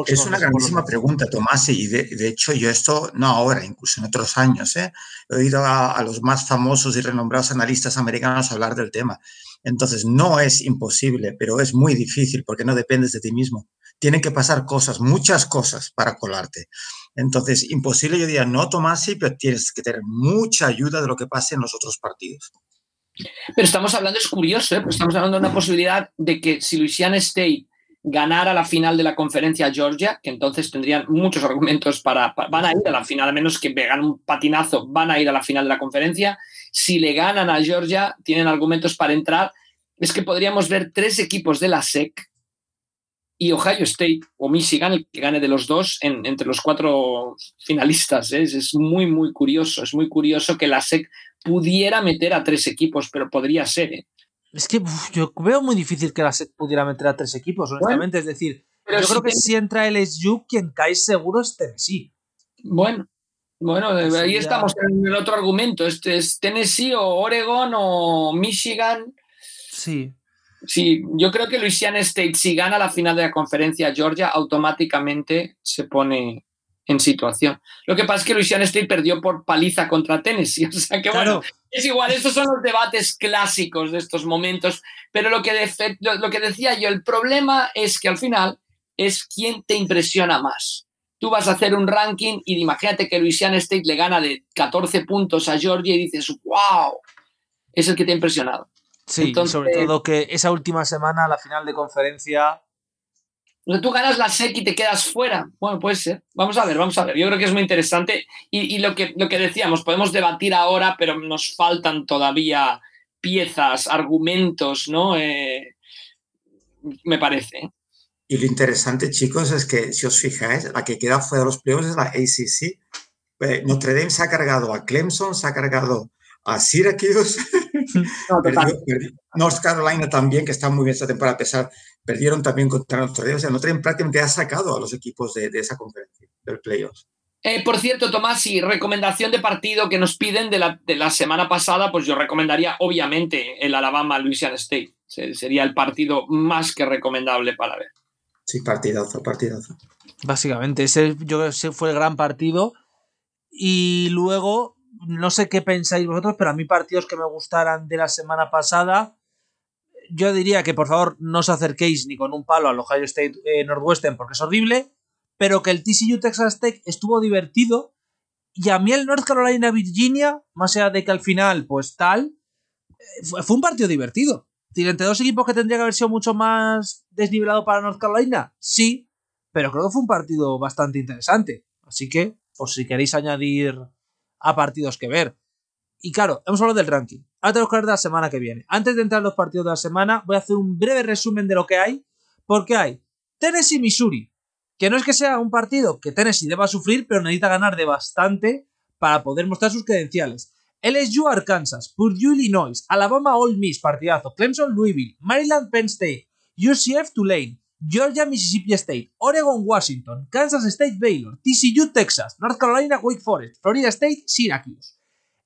es una grandísima pregunta, Tomás, y de, hecho yo esto, no ahora, incluso en otros años, ¿eh? he oído a, a, los más famosos y renombrados analistas americanos hablar del tema. Entonces, no es imposible, pero es muy difícil porque no dependes de ti mismo tienen que pasar cosas, muchas cosas para colarte. Entonces, imposible, yo diría, no Tomasi, pero tienes que tener mucha ayuda de lo que pase en los otros partidos. Pero estamos hablando, es curioso, ¿eh? estamos hablando de una posibilidad de que si Louisiana State ganara la final de la conferencia Georgia, que entonces tendrían muchos argumentos para, van a ir a la final, a menos que pegan un patinazo, van a ir a la final de la conferencia. Si le ganan a Georgia, tienen argumentos para entrar. Es que podríamos ver tres equipos de la SEC y Ohio State o Michigan, el que gane de los dos entre los cuatro finalistas. ¿eh? Es, muy, muy curioso. Es muy curioso que la SEC pudiera meter a tres equipos, pero podría ser. ¿eh? Es que yo veo muy difícil que la SEC pudiera meter a tres equipos, honestamente. es decir, yo creo que si entra el SU, quien cae seguro es Tennessee. Bueno, bueno, ahí estamos en el otro argumento. Este es Tennessee o Oregon o Michigan. Sí. Sí, yo creo que Louisiana State, si gana la final de la conferencia Georgia, automáticamente se pone en situación. Lo que pasa es que Louisiana State perdió por paliza contra Tennessee. O sea que bueno, es igual, estos son los debates clásicos de estos momentos. Pero lo que, lo que decía yo, el problema es que al final es quién te impresiona más. Tú vas a hacer un ranking y imagínate que Louisiana State le gana de 14 puntos a Georgia y dices, wow, es el que te ha impresionado. Sí, sobre todo que esa última semana, la final de conferencia. Tú ganas la SEC y te quedas fuera. Bueno, puede ser. Vamos a ver, vamos a ver. Yo creo que es muy interesante. Y, lo, que, lo que decíamos, podemos debatir ahora, pero nos faltan todavía piezas, argumentos, ¿no? Eh, me parece. Y lo interesante, chicos, es que si os fijáis, la que queda fuera de los playoffs es la ACC. Eh, Notre Dame se ha cargado a Clemson, se ha cargado a Syracuse. North Carolina también, que está muy bien esta temporada, a pesar, perdieron también contra Notre Dame. O sea, Notre Dame prácticamente ha sacado a los equipos de, esa conferencia, del playoffs. Eh, por cierto, Tomás, y recomendación de partido que nos piden de la, semana pasada, pues yo recomendaría obviamente el Alabama-Louisiana State. Sería el partido más que recomendable para ver. Sí, partidazo, partidazo. Básicamente, ese yo ese fue el gran partido. Y luego, no sé qué pensáis vosotros, pero a mí partidos que me gustaran de la semana pasada, yo diría que por favor no os acerquéis ni con un palo al Ohio State eh, Northwestern porque es horrible pero que el TCU Texas Tech estuvo divertido. Y a mí el North Carolina Virginia, más allá de que al final, pues tal, eh, fue, un partido divertido. entre dos equipos que tendría que haber sido mucho más desnivelado para North Carolina, sí, pero creo que fue un partido bastante interesante. Así que, por si queréis añadir a partidos que ver. Y claro, hemos hablado del ranking. Ahora tenemos que hablar de la semana que viene. Antes de entrar en los partidos de la semana, voy a hacer un breve resumen de lo que hay. Porque hay Tennessee, Missouri, que no es que sea un partido que Tennessee deba sufrir, pero necesita ganar de bastante para poder mostrar sus credenciales. LSU Arkansas, Purdue Illinois, Alabama Ole Miss, partidazo, Clemson Louisville, Maryland Penn State, UCF Tulane, Georgia Mississippi State, Oregon Washington, Kansas State Baylor, TCU Texas, North Carolina Wake Forest, Florida State Syracuse.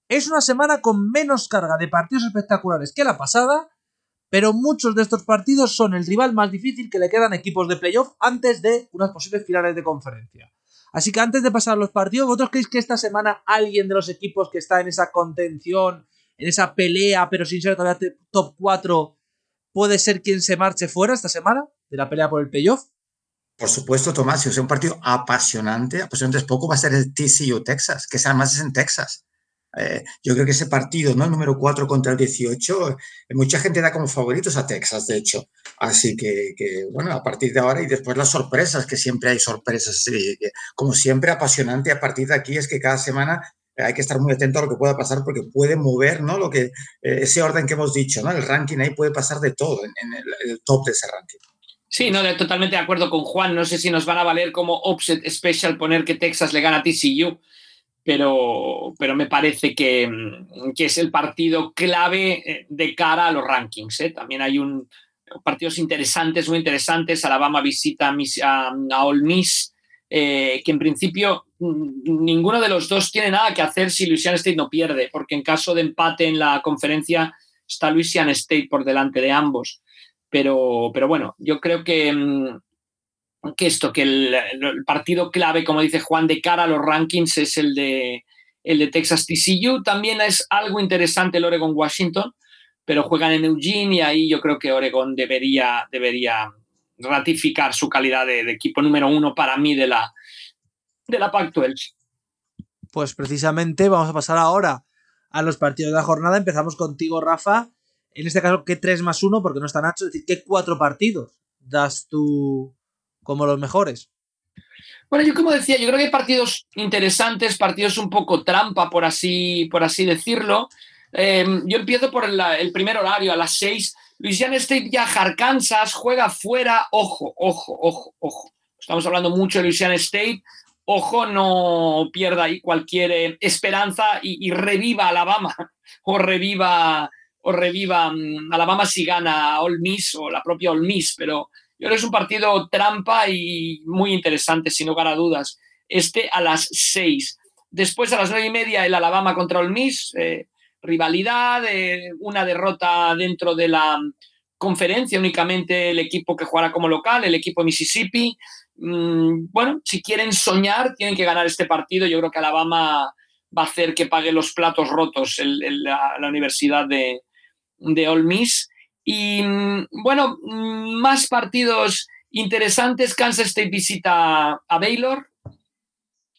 Es una semana con menos carga de partidos espectaculares que la pasada, pero muchos de estos partidos son el rival más difícil que le quedan equipos de playoff antes de unas posibles finales de conferencia. Así que antes de pasar los partidos, ¿vosotros creéis que esta semana alguien de los equipos que está en esa contención, en esa pelea, pero sin ser todavía top 4, puede ser quien se marche fuera esta semana de la pelea por el playoff? Por supuesto, Tomás, si es un partido apasionante, apasionante es poco, va a ser el TCU Texas, que además es en Texas. Eh, yo creo que ese partido, ¿no? El número 4 contra el 18, eh, mucha gente da como favoritos a Texas, de hecho. Así que, bueno, a partir de ahora y después las sorpresas, que siempre hay sorpresas, como siempre, apasionante a partir de aquí es que cada semana hay que estar muy atento a lo que pueda pasar porque puede mover, ¿no? Lo que, eh, ese orden que hemos dicho, ¿no? El ranking ahí puede pasar de todo en, el, top de ese ranking. Sí, no, totalmente de acuerdo con Juan. No sé si nos van a valer como offset special poner que Texas le gana a TCU pero, pero me parece que, que, es el partido clave eh, de cara a los rankings. ¿eh? También hay un, partidos interesantes, muy interesantes. Alabama visita a, a Ole Miss, que en principio mm, ninguno de los dos tiene nada que hacer si Louisiana State no pierde, porque en caso de empate en la conferencia está Louisiana State por delante de ambos. Pero, pero bueno, yo creo que, mm, que esto, que el, partido clave, como dice Juan, de cara a los rankings es el de, el de Texas TCU. También es algo interesante el Oregon-Washington, pero juegan en Eugene y ahí yo creo que Oregon debería, debería ratificar su calidad de, equipo número uno para mí de la, de la Pac-12. Pues precisamente vamos a pasar ahora a los partidos de la jornada. Empezamos contigo, Rafa. En este caso, ¿qué 3 más 1? Porque no está Nacho. Es decir, ¿qué cuatro partidos das tú como los mejores. Bueno, yo como decía, yo creo que hay partidos interesantes, partidos un poco trampa, por así, por así decirlo. Em, yo empiezo por el, primer horario, a las 6. Louisiana State viaja a Arkansas, juega fuera. Ojo, ojo, ojo, ojo. Estamos hablando mucho de Louisiana State. Ojo, no pierda ahí cualquier eh, esperanza y, reviva Alabama o reviva, o reviva mm, Alabama si gana Ole Miss o la propia Ole Miss, pero yo creo que es un partido trampa y muy interesante, sin lugar a dudas. Este a las seis. Después a las nueve y media el Alabama contra el Miss. Eh, rivalidad, eh, una derrota dentro de la conferencia, únicamente el equipo que jugará como local, el equipo de Mississippi. Mm, bueno, si quieren soñar, tienen que ganar este partido. Yo creo que Alabama va a hacer que pague los platos rotos en la, Universidad de, de Ole Miss. Y mm, bueno, mm, más partidos interesantes. Kansas State visita a Baylor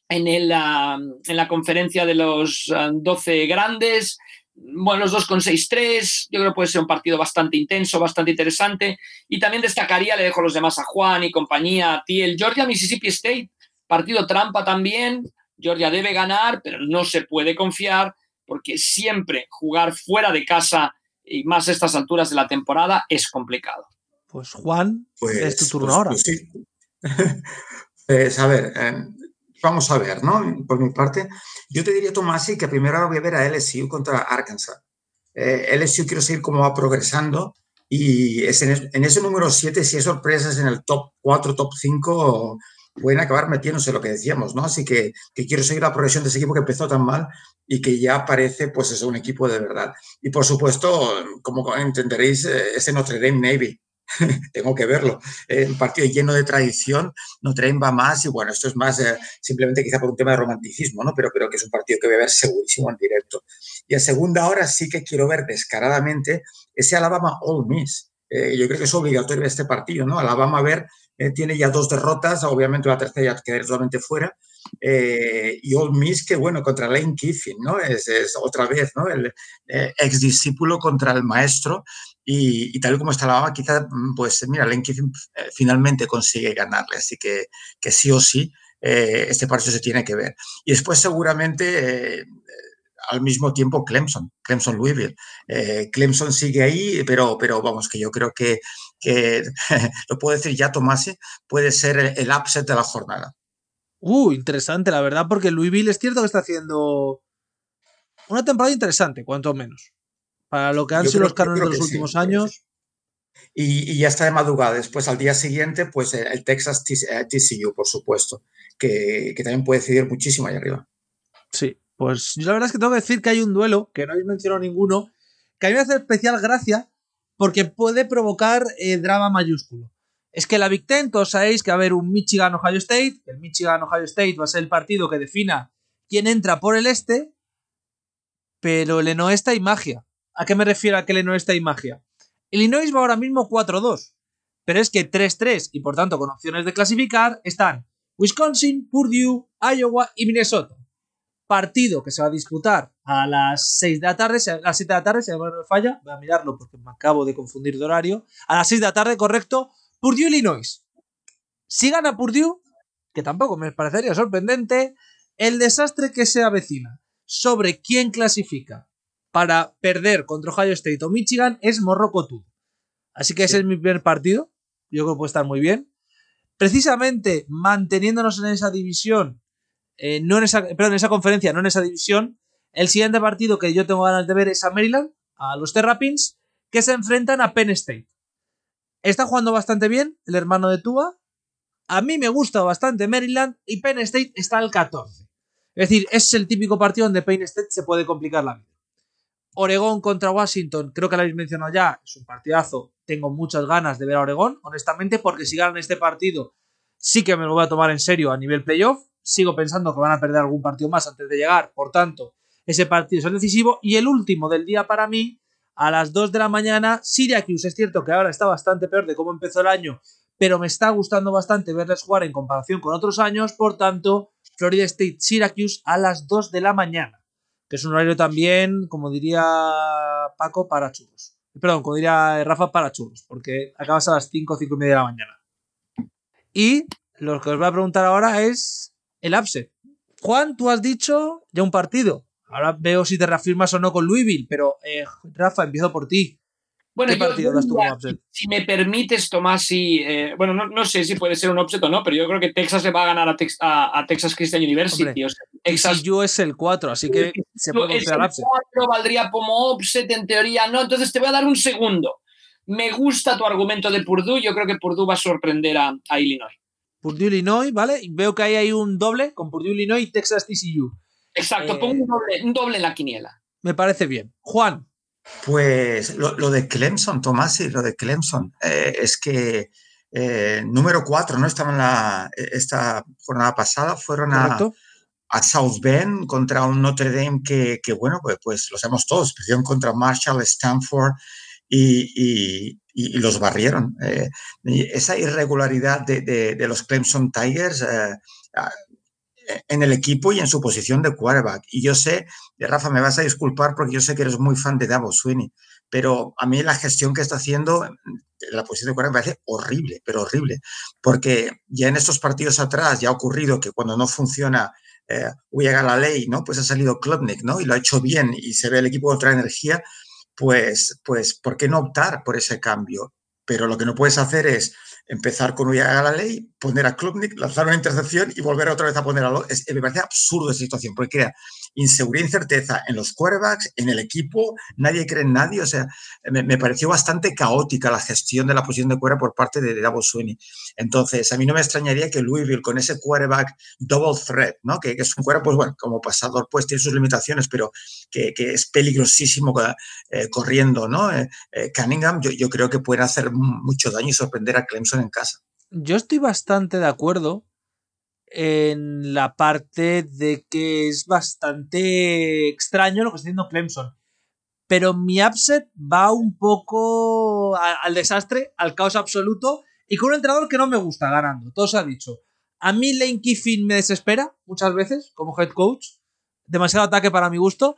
en, el, en la conferencia de los 12 ah, grandes. Bueno, los dos con 6-3. Yo creo que puede ser un partido bastante intenso, bastante interesante. Y también destacaría, le dejo los demás a Juan y compañía, a ti, el Georgia Mississippi State. Partido trampa también. Georgia debe ganar, pero no se puede confiar porque siempre jugar fuera de casa y más a estas alturas de la temporada es complicado. Pues Juan, pues, es tu turno pues, ahora. Pues, sí. pues a ver, eh, vamos a ver, ¿no? Por mi parte, yo te diría, Tomasi, que primero voy a ver a LSU contra Arkansas. Eh, LSU quiero seguir cómo va progresando y es en, ese número 7, si hay sorpresas en el top 4, top 5, pueden acabar metiéndose lo que decíamos, ¿no? Así que, que, quiero seguir la progresión de ese equipo que empezó tan mal y que ya parece, pues, es un equipo de verdad. Y por supuesto, como entenderéis, eh, ese Notre Dame Navy. Tengo que verlo. Un partido lleno de tradición, Notre Dame va más y bueno, esto es más eh, simplemente quizá por un tema de romanticismo, ¿no? Pero creo que es un partido que voy a ver segurísimo en directo. Y a segunda hora sí que quiero ver descaradamente ese Alabama All Miss. Eh, yo creo que es obligatorio este partido, ¿no? Alabama a ver eh, tiene ya dos derrotas, obviamente la tercera ya queda totalmente fuera. Eh, y Old Miss, que bueno, contra Lane Kiffin, ¿no? Es, otra vez, ¿no? El eh, ex discípulo contra el maestro. Y, tal como está la baba, quizás, mm, pues mira, Lane Kiffin finalmente consigue ganarle. Así que, que sí o sí, este partido se tiene que ver. Y después, seguramente al mismo tiempo Clemson, Clemson Louisville. Clemson sigue ahí, pero, pero vamos, que yo creo que que lo puedo decir ya Tomase, puede ser el, upset de la jornada. Uh, interesante, la verdad, porque Louisville es cierto que está haciendo una temporada interesante, cuanto menos. Para lo que han sido los cánones de los últimos años. Y, ya está de madrugada. Después, al día siguiente, pues el Texas TCU, por supuesto, que, que, también puede decidir muchísimo ahí arriba. Sí, pues yo la verdad es que tengo que decir que hay un duelo, que no habéis mencionado ninguno, que a mí me hace especial gracia, porque puede provocar eh, drama mayúsculo. Es que la Big Ten, todos sabéis que va a haber un Michigan-Ohio State, el Michigan-Ohio State va a ser el partido que defina quién entra por el este, pero el oeste hay magia. ¿A qué me refiero a que el oeste hay magia? Illinois va ahora mismo 4-2, pero es que 3-3 y por tanto con opciones de clasificar están Wisconsin, Purdue, Iowa y Minnesota partido que se va a disputar a las 6 de la tarde, a las 7 de la tarde, si no me falla, voy a mirarlo porque me acabo de confundir de horario, a las 6 de la tarde, correcto, Purdue, Illinois. Si gana Purdue, que tampoco me parecería sorprendente, el desastre que se avecina sobre quién clasifica para perder contra Ohio State o Michigan es morrocotudo. Así que ese es mi primer partido, yo creo que puede estar muy bien. Precisamente manteniéndonos en esa división eh, no en esa, perdón, en esa conferencia, no en esa división. El siguiente partido que yo tengo ganas de ver es a Maryland, a los Terrapins, que se enfrentan a Penn State. Está jugando bastante bien el hermano de Tua. A mí me gusta bastante Maryland y Penn State está al 14. Es decir, es el típico partido donde Penn State se puede complicar la vida. Oregón contra Washington, creo que lo habéis mencionado ya, es un partidazo. Tengo muchas ganas de ver a Oregón, honestamente, porque si ganan este partido, sí que me lo voy a tomar en serio a nivel playoff sigo pensando que van a perder algún partido más antes de llegar, por tanto, ese partido es decisivo. Y el último del día para mí, a las 2 de la mañana, Syracuse. Es cierto que ahora está bastante peor de cómo empezó el año, pero me está gustando bastante verles jugar en comparación con otros años, por tanto, Florida State Syracuse a las 2 de la mañana, que es un horario también, como diría Paco, para churros. Perdón, como diría Rafa, para churros, porque acabas a las 5 o 5 y media de la mañana. Y lo que os voy a preguntar ahora es el upset. Juan, tú has dicho ya un partido. Ahora veo si te reafirmas o no con Louisville, pero eh, Rafa, empiezo por ti. Bueno, ¿Qué partido das tú upset? Si me permites, Tomás, y, eh, bueno, no, sé si puede ser un upset o no, pero yo creo que Texas le va a ganar a, Texas Christian University. Texas yo es el 4, así que se puede considerar upset. 4 valdría como upset en teoría, no. Entonces te voy a dar un segundo. Me gusta tu argumento de Purdue. Yo creo que Purdue va a sorprender a Illinois. Purdue, Illinois, ¿vale? Veo que ahí hay un doble con Purdue, Illinois y Texas TCU. Exacto, eh, pongo un doble, en la quiniela. Me parece bien. Juan. Pues lo, de Clemson, Tomás, y lo de Clemson, eh, es que eh, número cuatro, ¿no? Estaban la, esta jornada pasada, fueron a, a, South Bend contra un Notre Dame que, bueno, pues, pues lo sabemos todos, perdieron contra Marshall, Stanford y, y, los barrieron. Eh, esa irregularidad de, los Clemson Tigers eh, en el equipo y en su posición de quarterback. Y yo sé, Rafa, me vas a disculpar porque yo sé que eres muy fan de Davo Sweeney, pero a mí la gestión que está haciendo la posición de quarterback me parece horrible, pero horrible, porque ya en estos partidos atrás ya ha ocurrido que cuando no funciona eh, la ley, ¿no? Pues ha salido Klubnik, ¿no? Y lo ha hecho bien y se ve el equipo con otra energía pues, pues, ¿por qué no optar por ese cambio? Pero lo que no puedes hacer es empezar con a la ley, poner a Klubnik, lanzar una intercepción y volver otra vez a poner a lo... me parece absurdo esa situación, porque crea inseguridad, incerteza en los quarterbacks, en el equipo, nadie cree en nadie. O sea, me, pareció bastante caótica la gestión de la posición de cuerda por parte de, Davo Sweeney. Entonces, a mí no me extrañaría que Louisville, con ese quarterback double threat, ¿no? que, es un quarterback, pues bueno, como pasador, pues tiene sus limitaciones, pero que, es peligrosísimo eh, corriendo, ¿no? Eh, eh, Cunningham, yo, yo creo que puede hacer mucho daño y sorprender a Clemson en casa. Yo estoy bastante de acuerdo en la parte de que es bastante extraño lo que está haciendo Clemson. Pero mi upset va un poco al desastre, al caos absoluto y con un entrenador que no me gusta ganando. Todo se ha dicho. A mí Lane Kiffin me desespera muchas veces como head coach. Demasiado ataque para mi gusto.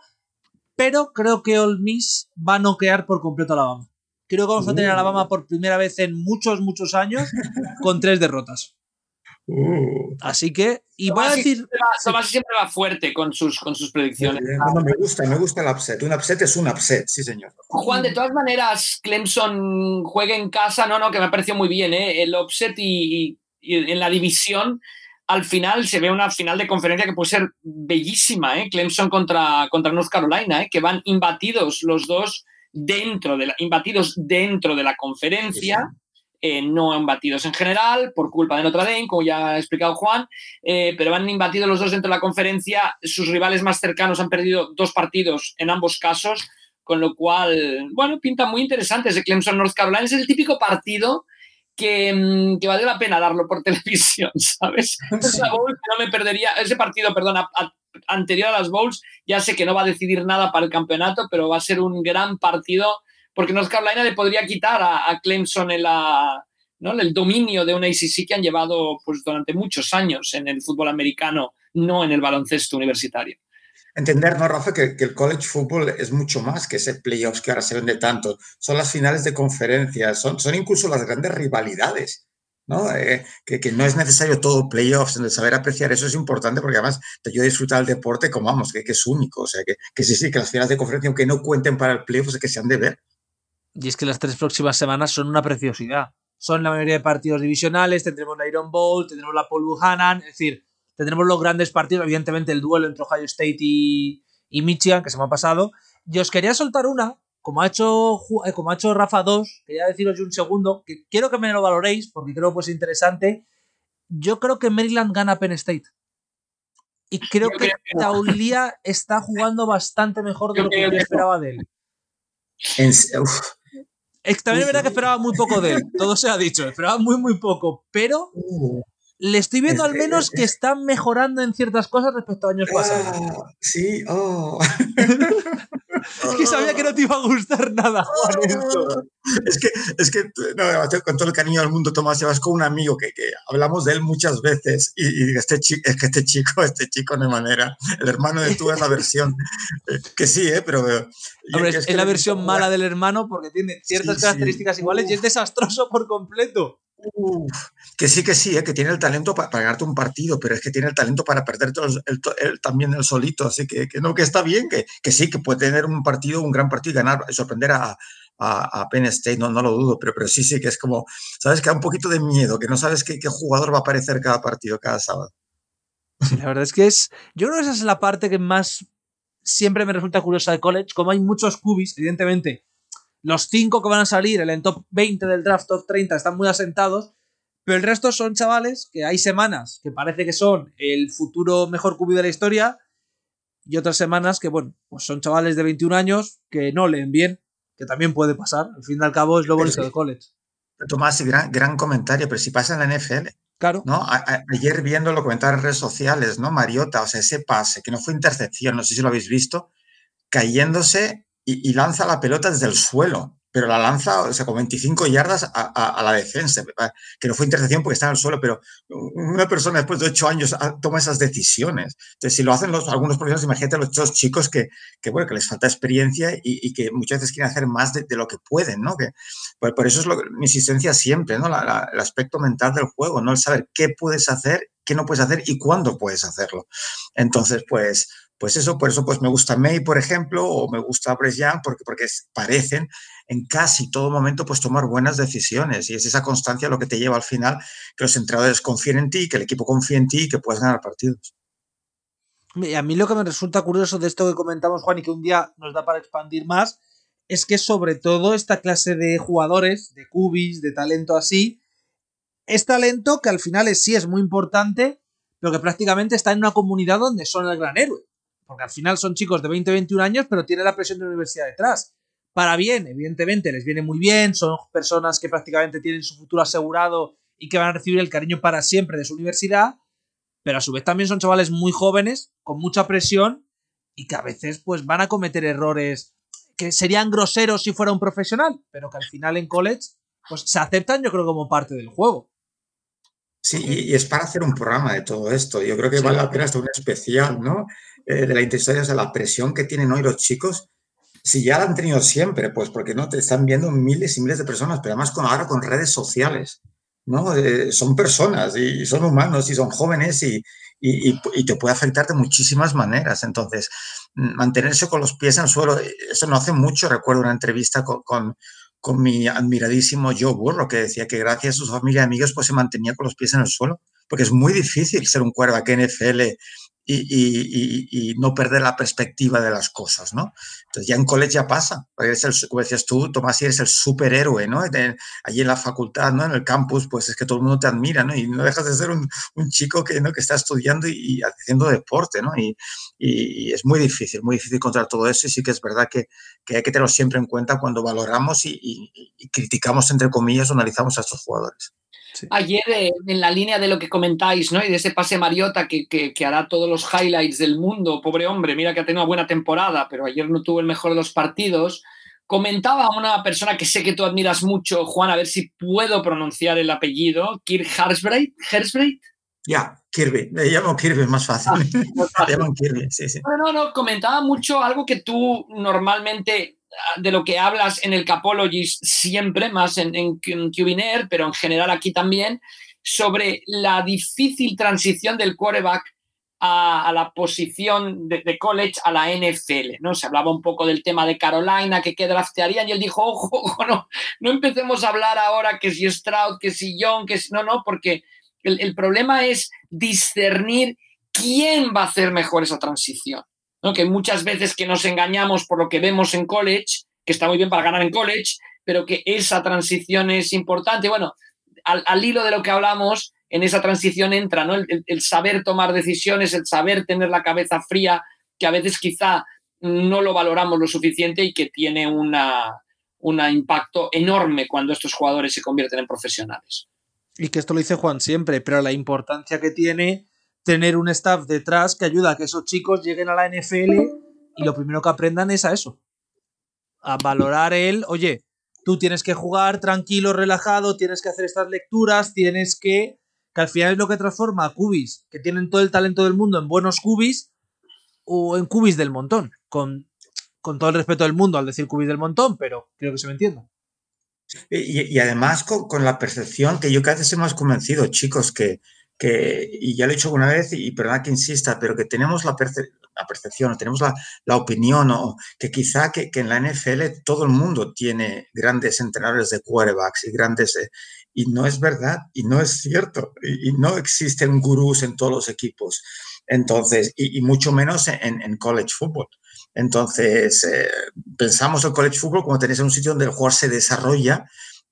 Pero creo que All Miss va a noquear por completo a Alabama. Creo que vamos a tener a Alabama uh. por primera vez en muchos, muchos años con tres derrotas. Uh. Así que, y voy a decir. Tomás siempre va fuerte con sus, con sus predicciones. me gusta, me gusta el upset. Un upset es un upset, sí, señor. Juan, de todas maneras, Clemson juega en casa, no, no, que me ha parecido muy bien, ¿eh? El upset y, en la división, al final se ve una final de conferencia que puede ser bellísima, ¿eh? Clemson contra, contra North Carolina, ¿eh? que van imbatidos los dos dentro de la, imbatidos dentro de la conferencia. Eh, no han batidos en general por culpa de Notre Dame, como ya ha explicado Juan, eh, pero han imbatido los dos dentro de la conferencia. Sus rivales más cercanos han perdido dos partidos en ambos casos, con lo cual, bueno, pinta muy interesante ese Clemson North Carolina. Es el típico partido que, mm, que vale la pena darlo por televisión, ¿sabes? no me perdería, ese partido, perdón, anterior a las Bowls, ya sé que no va a decidir nada para el campeonato, pero va a ser un gran partido porque North Carolina le podría quitar a, Clemson el, ¿no? el dominio de una ACC que han llevado pues, durante muchos años en el fútbol americano, no en el baloncesto universitario. Entender, ¿no, Rafa? Que, el college football es mucho más que ese playoffs que ahora se vende tanto. Son las finales de conferencias, son, son incluso las grandes rivalidades. ¿no? Eh, que, no es necesario todo playoffs, de saber apreciar eso es importante porque además te ayuda a disfrutar el deporte como vamos, que, que es único. O sea, que, que, sí, sí, que las finales de conferencia, aunque no cuenten para el playoff, es que se han de ver. Y es que las tres próximas semanas son una preciosidad. Son la mayoría de partidos divisionales, tendremos la Iron Bowl, tendremos la Paul Buchanan, es decir, tendremos los grandes partidos, evidentemente el duelo entre Ohio State y, Michigan, que se me ha pasado. Y os quería soltar una, como ha hecho, eh, como ha hecho Rafa 2, quería deciros un segundo, que quiero que me lo valoréis, porque creo que es interesante. Yo creo que Maryland gana Penn State. Y creo que Taulia está jugando bastante mejor de lo que yo esperaba de él. También es verdad que esperaba muy poco de él, todo se ha dicho, esperaba muy, muy poco, pero uh. Le estoy viendo al menos que está mejorando en ciertas cosas respecto a años pasados. Ah, sí, oh. es que sabía que no te iba a gustar nada, Juan. Es que, es que con todo el cariño del mundo, Tomás, llevas con un amigo que, que hablamos de él muchas veces y, este chico, es que este chico, este chico de manera, el hermano de tú es la versión, eh, que sí, ¿eh? pero... Eh, es, la versión mala del hermano porque tiene ciertas características iguales y es desastroso por completo que sí, que sí, ¿eh? que tiene el talento para, ganarte un partido, pero es que tiene el talento para perder el, también el solito. Así que, que, no, que está bien, que, que, sí, que puede tener un partido, un gran partido y ganar, sorprender a, a, Penn State, no, no lo dudo, pero, pero sí, sí, que es como, sabes, que da un poquito de miedo, que no sabes qué, qué jugador va a aparecer cada partido, cada sábado. la verdad es que es, yo creo que esa es la parte que más siempre me resulta curiosa de college, como hay muchos cubis, evidentemente los cinco que van a salir en el top 20 del draft, top 30, están muy asentados, pero el resto son chavales que hay semanas que parece que son el futuro mejor cubi de la historia y otras semanas que, bueno, pues son chavales de 21 años que no leen bien, que también puede pasar. Al fin y al cabo es lo bonito del college. Tomás, gran, gran comentario, pero si pasa en la NFL, Claro. ¿no? ayer viendo lo comentaba en redes sociales, ¿no? Mariota, o sea, ese pase, que no fue intercepción, no sé si lo habéis visto, cayéndose y, lanza la pelota desde el suelo, pero la lanza, o sea, con 25 yardas a, la defensa, que no fue intercepción porque está en el suelo, pero una persona después de 8 años ah, toma esas decisiones. Entonces, si lo hacen los, algunos profesores, imagínate a los chicos que, que, bueno, que les falta experiencia y, que muchas veces quieren hacer más de, lo que pueden, ¿no? Que, por, eso es mi insistencia siempre, ¿no? el aspecto mental del juego, ¿no? El saber qué puedes hacer, qué no puedes hacer y cuándo puedes hacerlo. Entonces, pues pues eso, por eso pues me gusta May, por ejemplo, o me gusta Bryce Young, porque, porque parecen en casi todo momento pues tomar buenas decisiones y es esa constancia lo que te lleva al final que los entrenadores confíen en ti, que el equipo confíe en ti y que puedas ganar partidos. A mí lo que me resulta curioso de esto que comentamos, Juan, y que un día nos da para expandir más, es que sobre todo esta clase de jugadores, de cubis, de talento así, es talento que al final sí es muy importante, pero que prácticamente está en una comunidad donde son el gran héroe. Porque al final son chicos de 20, 21 años, pero tiene la presión de la universidad detrás. Para bien, evidentemente, les viene muy bien, son personas que prácticamente tienen su futuro asegurado y que van a recibir el cariño para siempre de su universidad, pero a su vez también son chavales muy jóvenes, con mucha presión y que a veces pues van a cometer errores que serían groseros si fuera un profesional, pero que al final en college pues se aceptan yo creo como parte del juego. Sí, y es para hacer un programa de todo esto. Yo creo que vale la pena hasta un especial, ¿no? Eh, de la intensidad, o sea, la presión que tienen hoy los chicos, si ya la han tenido siempre, pues porque no te están viendo miles y miles de personas, pero además con, ahora con redes sociales. ¿no? Eh, son personas y son humanos y son jóvenes y, te puede afectar de muchísimas maneras. Entonces, mm, mantenerse con los pies en el suelo, eh, eso no hace mucho. Recuerdo una entrevista con, con, mi admiradísimo Joe Burro, que decía que gracias a su familia y amigos, pues se mantenía con los pies en el suelo, porque es muy difícil ser un que NFL y, no perder la perspectiva de las cosas, ¿no? Entonces ya en college ya pasa, eres el, como decías tú, Tomás, y eres el superhéroe, ¿no? allí en la facultad, ¿no? En el campus, pues es que todo el mundo te admira, ¿no? Y no dejas de ser un, chico que, ¿no? que está estudiando y, haciendo deporte, ¿no? Y, es muy difícil, muy difícil contra todo eso y sí que es verdad que, hay que tenerlo siempre en cuenta cuando valoramos y, criticamos, entre comillas, o analizamos a estos jugadores. Ayer, eh, en la línea de lo que comentáis, ¿no? Y de ese pase Mariota que, que, hará todos los highlights del mundo, pobre hombre, mira que ha tenido una buena temporada, pero ayer no tuvo el mejor de los partidos. Comentaba una persona que sé que tú admiras mucho, Juan, a ver si puedo pronunciar el apellido, Kirk Harsbreit. ¿Harsbreit? Ya, Kirby. Le llamo Kirby, es más fácil. Ah, llaman Kirby, sí, sí. No, no, no, comentaba mucho algo que tú normalmente de lo que hablas en el Capologist siempre, más en, en, pero en general aquí también, sobre la difícil transición del quarterback a, la posición de, college a la NFL, ¿no? Se hablaba un poco del tema de Carolina, que qué draftearían, y él dijo, ojo, ojo, no, no empecemos a hablar ahora que si Stroud, que si Young, que si... No, no, porque el problema es discernir quién va a hacer mejor esa transición que muchas veces que nos engañamos por lo que vemos en college, que está muy bien para ganar en college, pero que esa transición es importante. Bueno, al, hilo de lo que hablamos, en esa transición entra ¿no? el, saber tomar decisiones, el saber tener la cabeza fría, que a veces quizá no lo valoramos lo suficiente y que tiene un impacto enorme cuando estos jugadores se convierten en profesionales. Y que esto lo dice Juan siempre, pero la importancia que tiene tener un staff detrás que ayuda a que esos chicos lleguen a la NFL y lo primero que aprendan es a eso. A valorar el, oye, tú tienes que jugar tranquilo, relajado, tienes que hacer estas lecturas, tienes que... que al final es lo que transforma a cubis, que tienen todo el talento del mundo en buenos cubis o en cubis del montón, con, con todo el respeto del mundo al decir cubis del montón, pero creo que se me entienda. Y, además con, con, la percepción que yo cada vez más convencido, chicos, que, que, y ya lo he dicho alguna vez, y perdona que insista, pero que tenemos la, la percepción, tenemos la, la, opinión, o que quizá que, que, en la NFL todo el mundo tiene grandes entrenadores de quarterbacks y grandes... Eh, y no es verdad, y no es cierto, y, no existen gurús en todos los equipos, entonces, y, y mucho menos en, en, college football. Entonces, eh, pensamos el college football como tenéis un sitio donde el jugador se desarrolla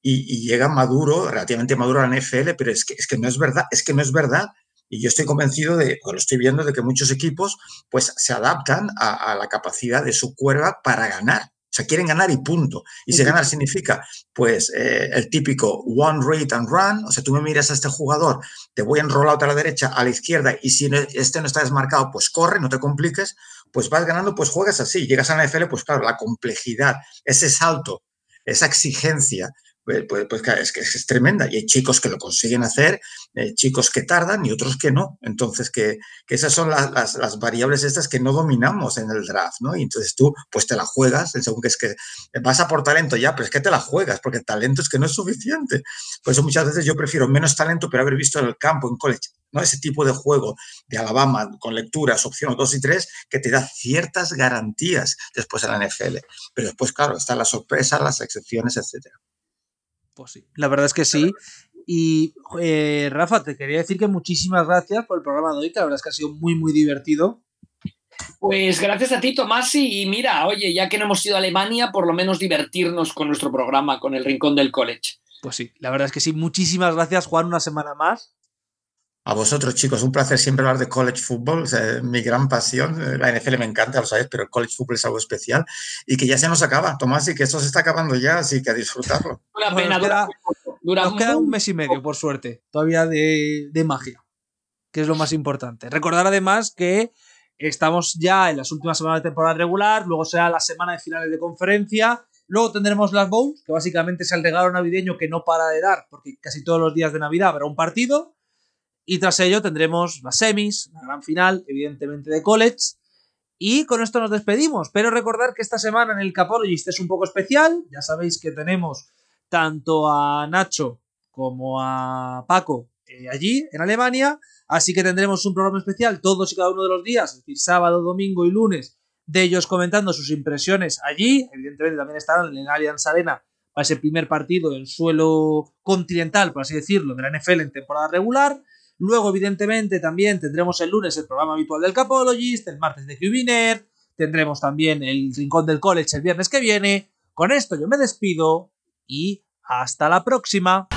y, llega maduro, relativamente maduro a la NFL, pero es que, es que no es verdad, es que no es verdad. Y yo estoy convencido de, o lo estoy viendo, de que muchos equipos pues se adaptan a, la capacidad de su cuerda para ganar. O sea, quieren ganar y punto. Y si ganar significa, pues, eh, el típico one rate and run. O sea, tú me miras a este jugador, te voy a enrolar a la derecha, a la izquierda, y si este no está desmarcado, pues corre, no te compliques. Pues vas ganando, pues juegas así. Llegas a la NFL, pues claro, la complejidad, ese salto, esa exigencia, pues, pues, pues es que es, tremenda. Y hay chicos que lo consiguen hacer, eh, chicos que tardan y otros que no. Entonces, que, que esas son las, las, variables estas que no dominamos en el draft, ¿no? Y entonces tú, pues te la juegas, según que es que vas a por talento ya, pero es que te la juegas, porque talento es que no es suficiente. Por eso muchas veces yo prefiero menos talento, pero haber visto en el campo, en college, ¿no? Ese tipo de juego de Alabama con lecturas, opciones 2 y 3, que te da ciertas garantías después en la NFL. Pero después, claro, están las sorpresas, las excepciones, etcétera. Pues sí, la verdad es que sí. Y eh, Rafa, te quería decir que muchísimas gracias por el programa de hoy, que la verdad es que ha sido muy, muy divertido. Pues gracias a ti, Tomás. Y mira, oye, ya que no hemos ido a Alemania, por lo menos divertirnos con nuestro programa, con el Rincón del College. Pues sí, la verdad es que sí. Muchísimas gracias, Juan, una semana más. A vosotros, chicos, un placer siempre hablar de college football, mi gran pasión. La NFL me encanta, lo sabéis, pero el college football es algo especial y que ya se nos acaba, Tomás, y que esto se está acabando ya, así que a disfrutarlo. Una pena, dura, nos queda un mes y medio, por suerte, todavía de, de magia, que es lo más importante. Recordar además que estamos ya en las últimas semanas de temporada regular, luego será la semana de finales de conferencia, luego tendremos las bowls, que básicamente es el regalo navideño que no para de dar, porque casi todos los días de Navidad habrá un partido y tras ello tendremos las semis, la gran final, evidentemente de college. Y con esto nos despedimos. Pero recordar que esta semana en el Capologist es un poco especial. Ya sabéis que tenemos tanto a Nacho como a Paco eh, allí en Alemania. Así que tendremos un programa especial todos y cada uno de los días, es decir, sábado, domingo y lunes, de ellos comentando sus impresiones allí. Evidentemente también estarán en Allianz Arena para ese primer partido en suelo continental, por así decirlo, de la NFL en temporada regular. Luego, evidentemente, también tendremos el lunes el programa habitual del Capologist, el martes de QBNet, tendremos también el Rincón del College el viernes que viene. Con esto yo me despido y hasta la próxima.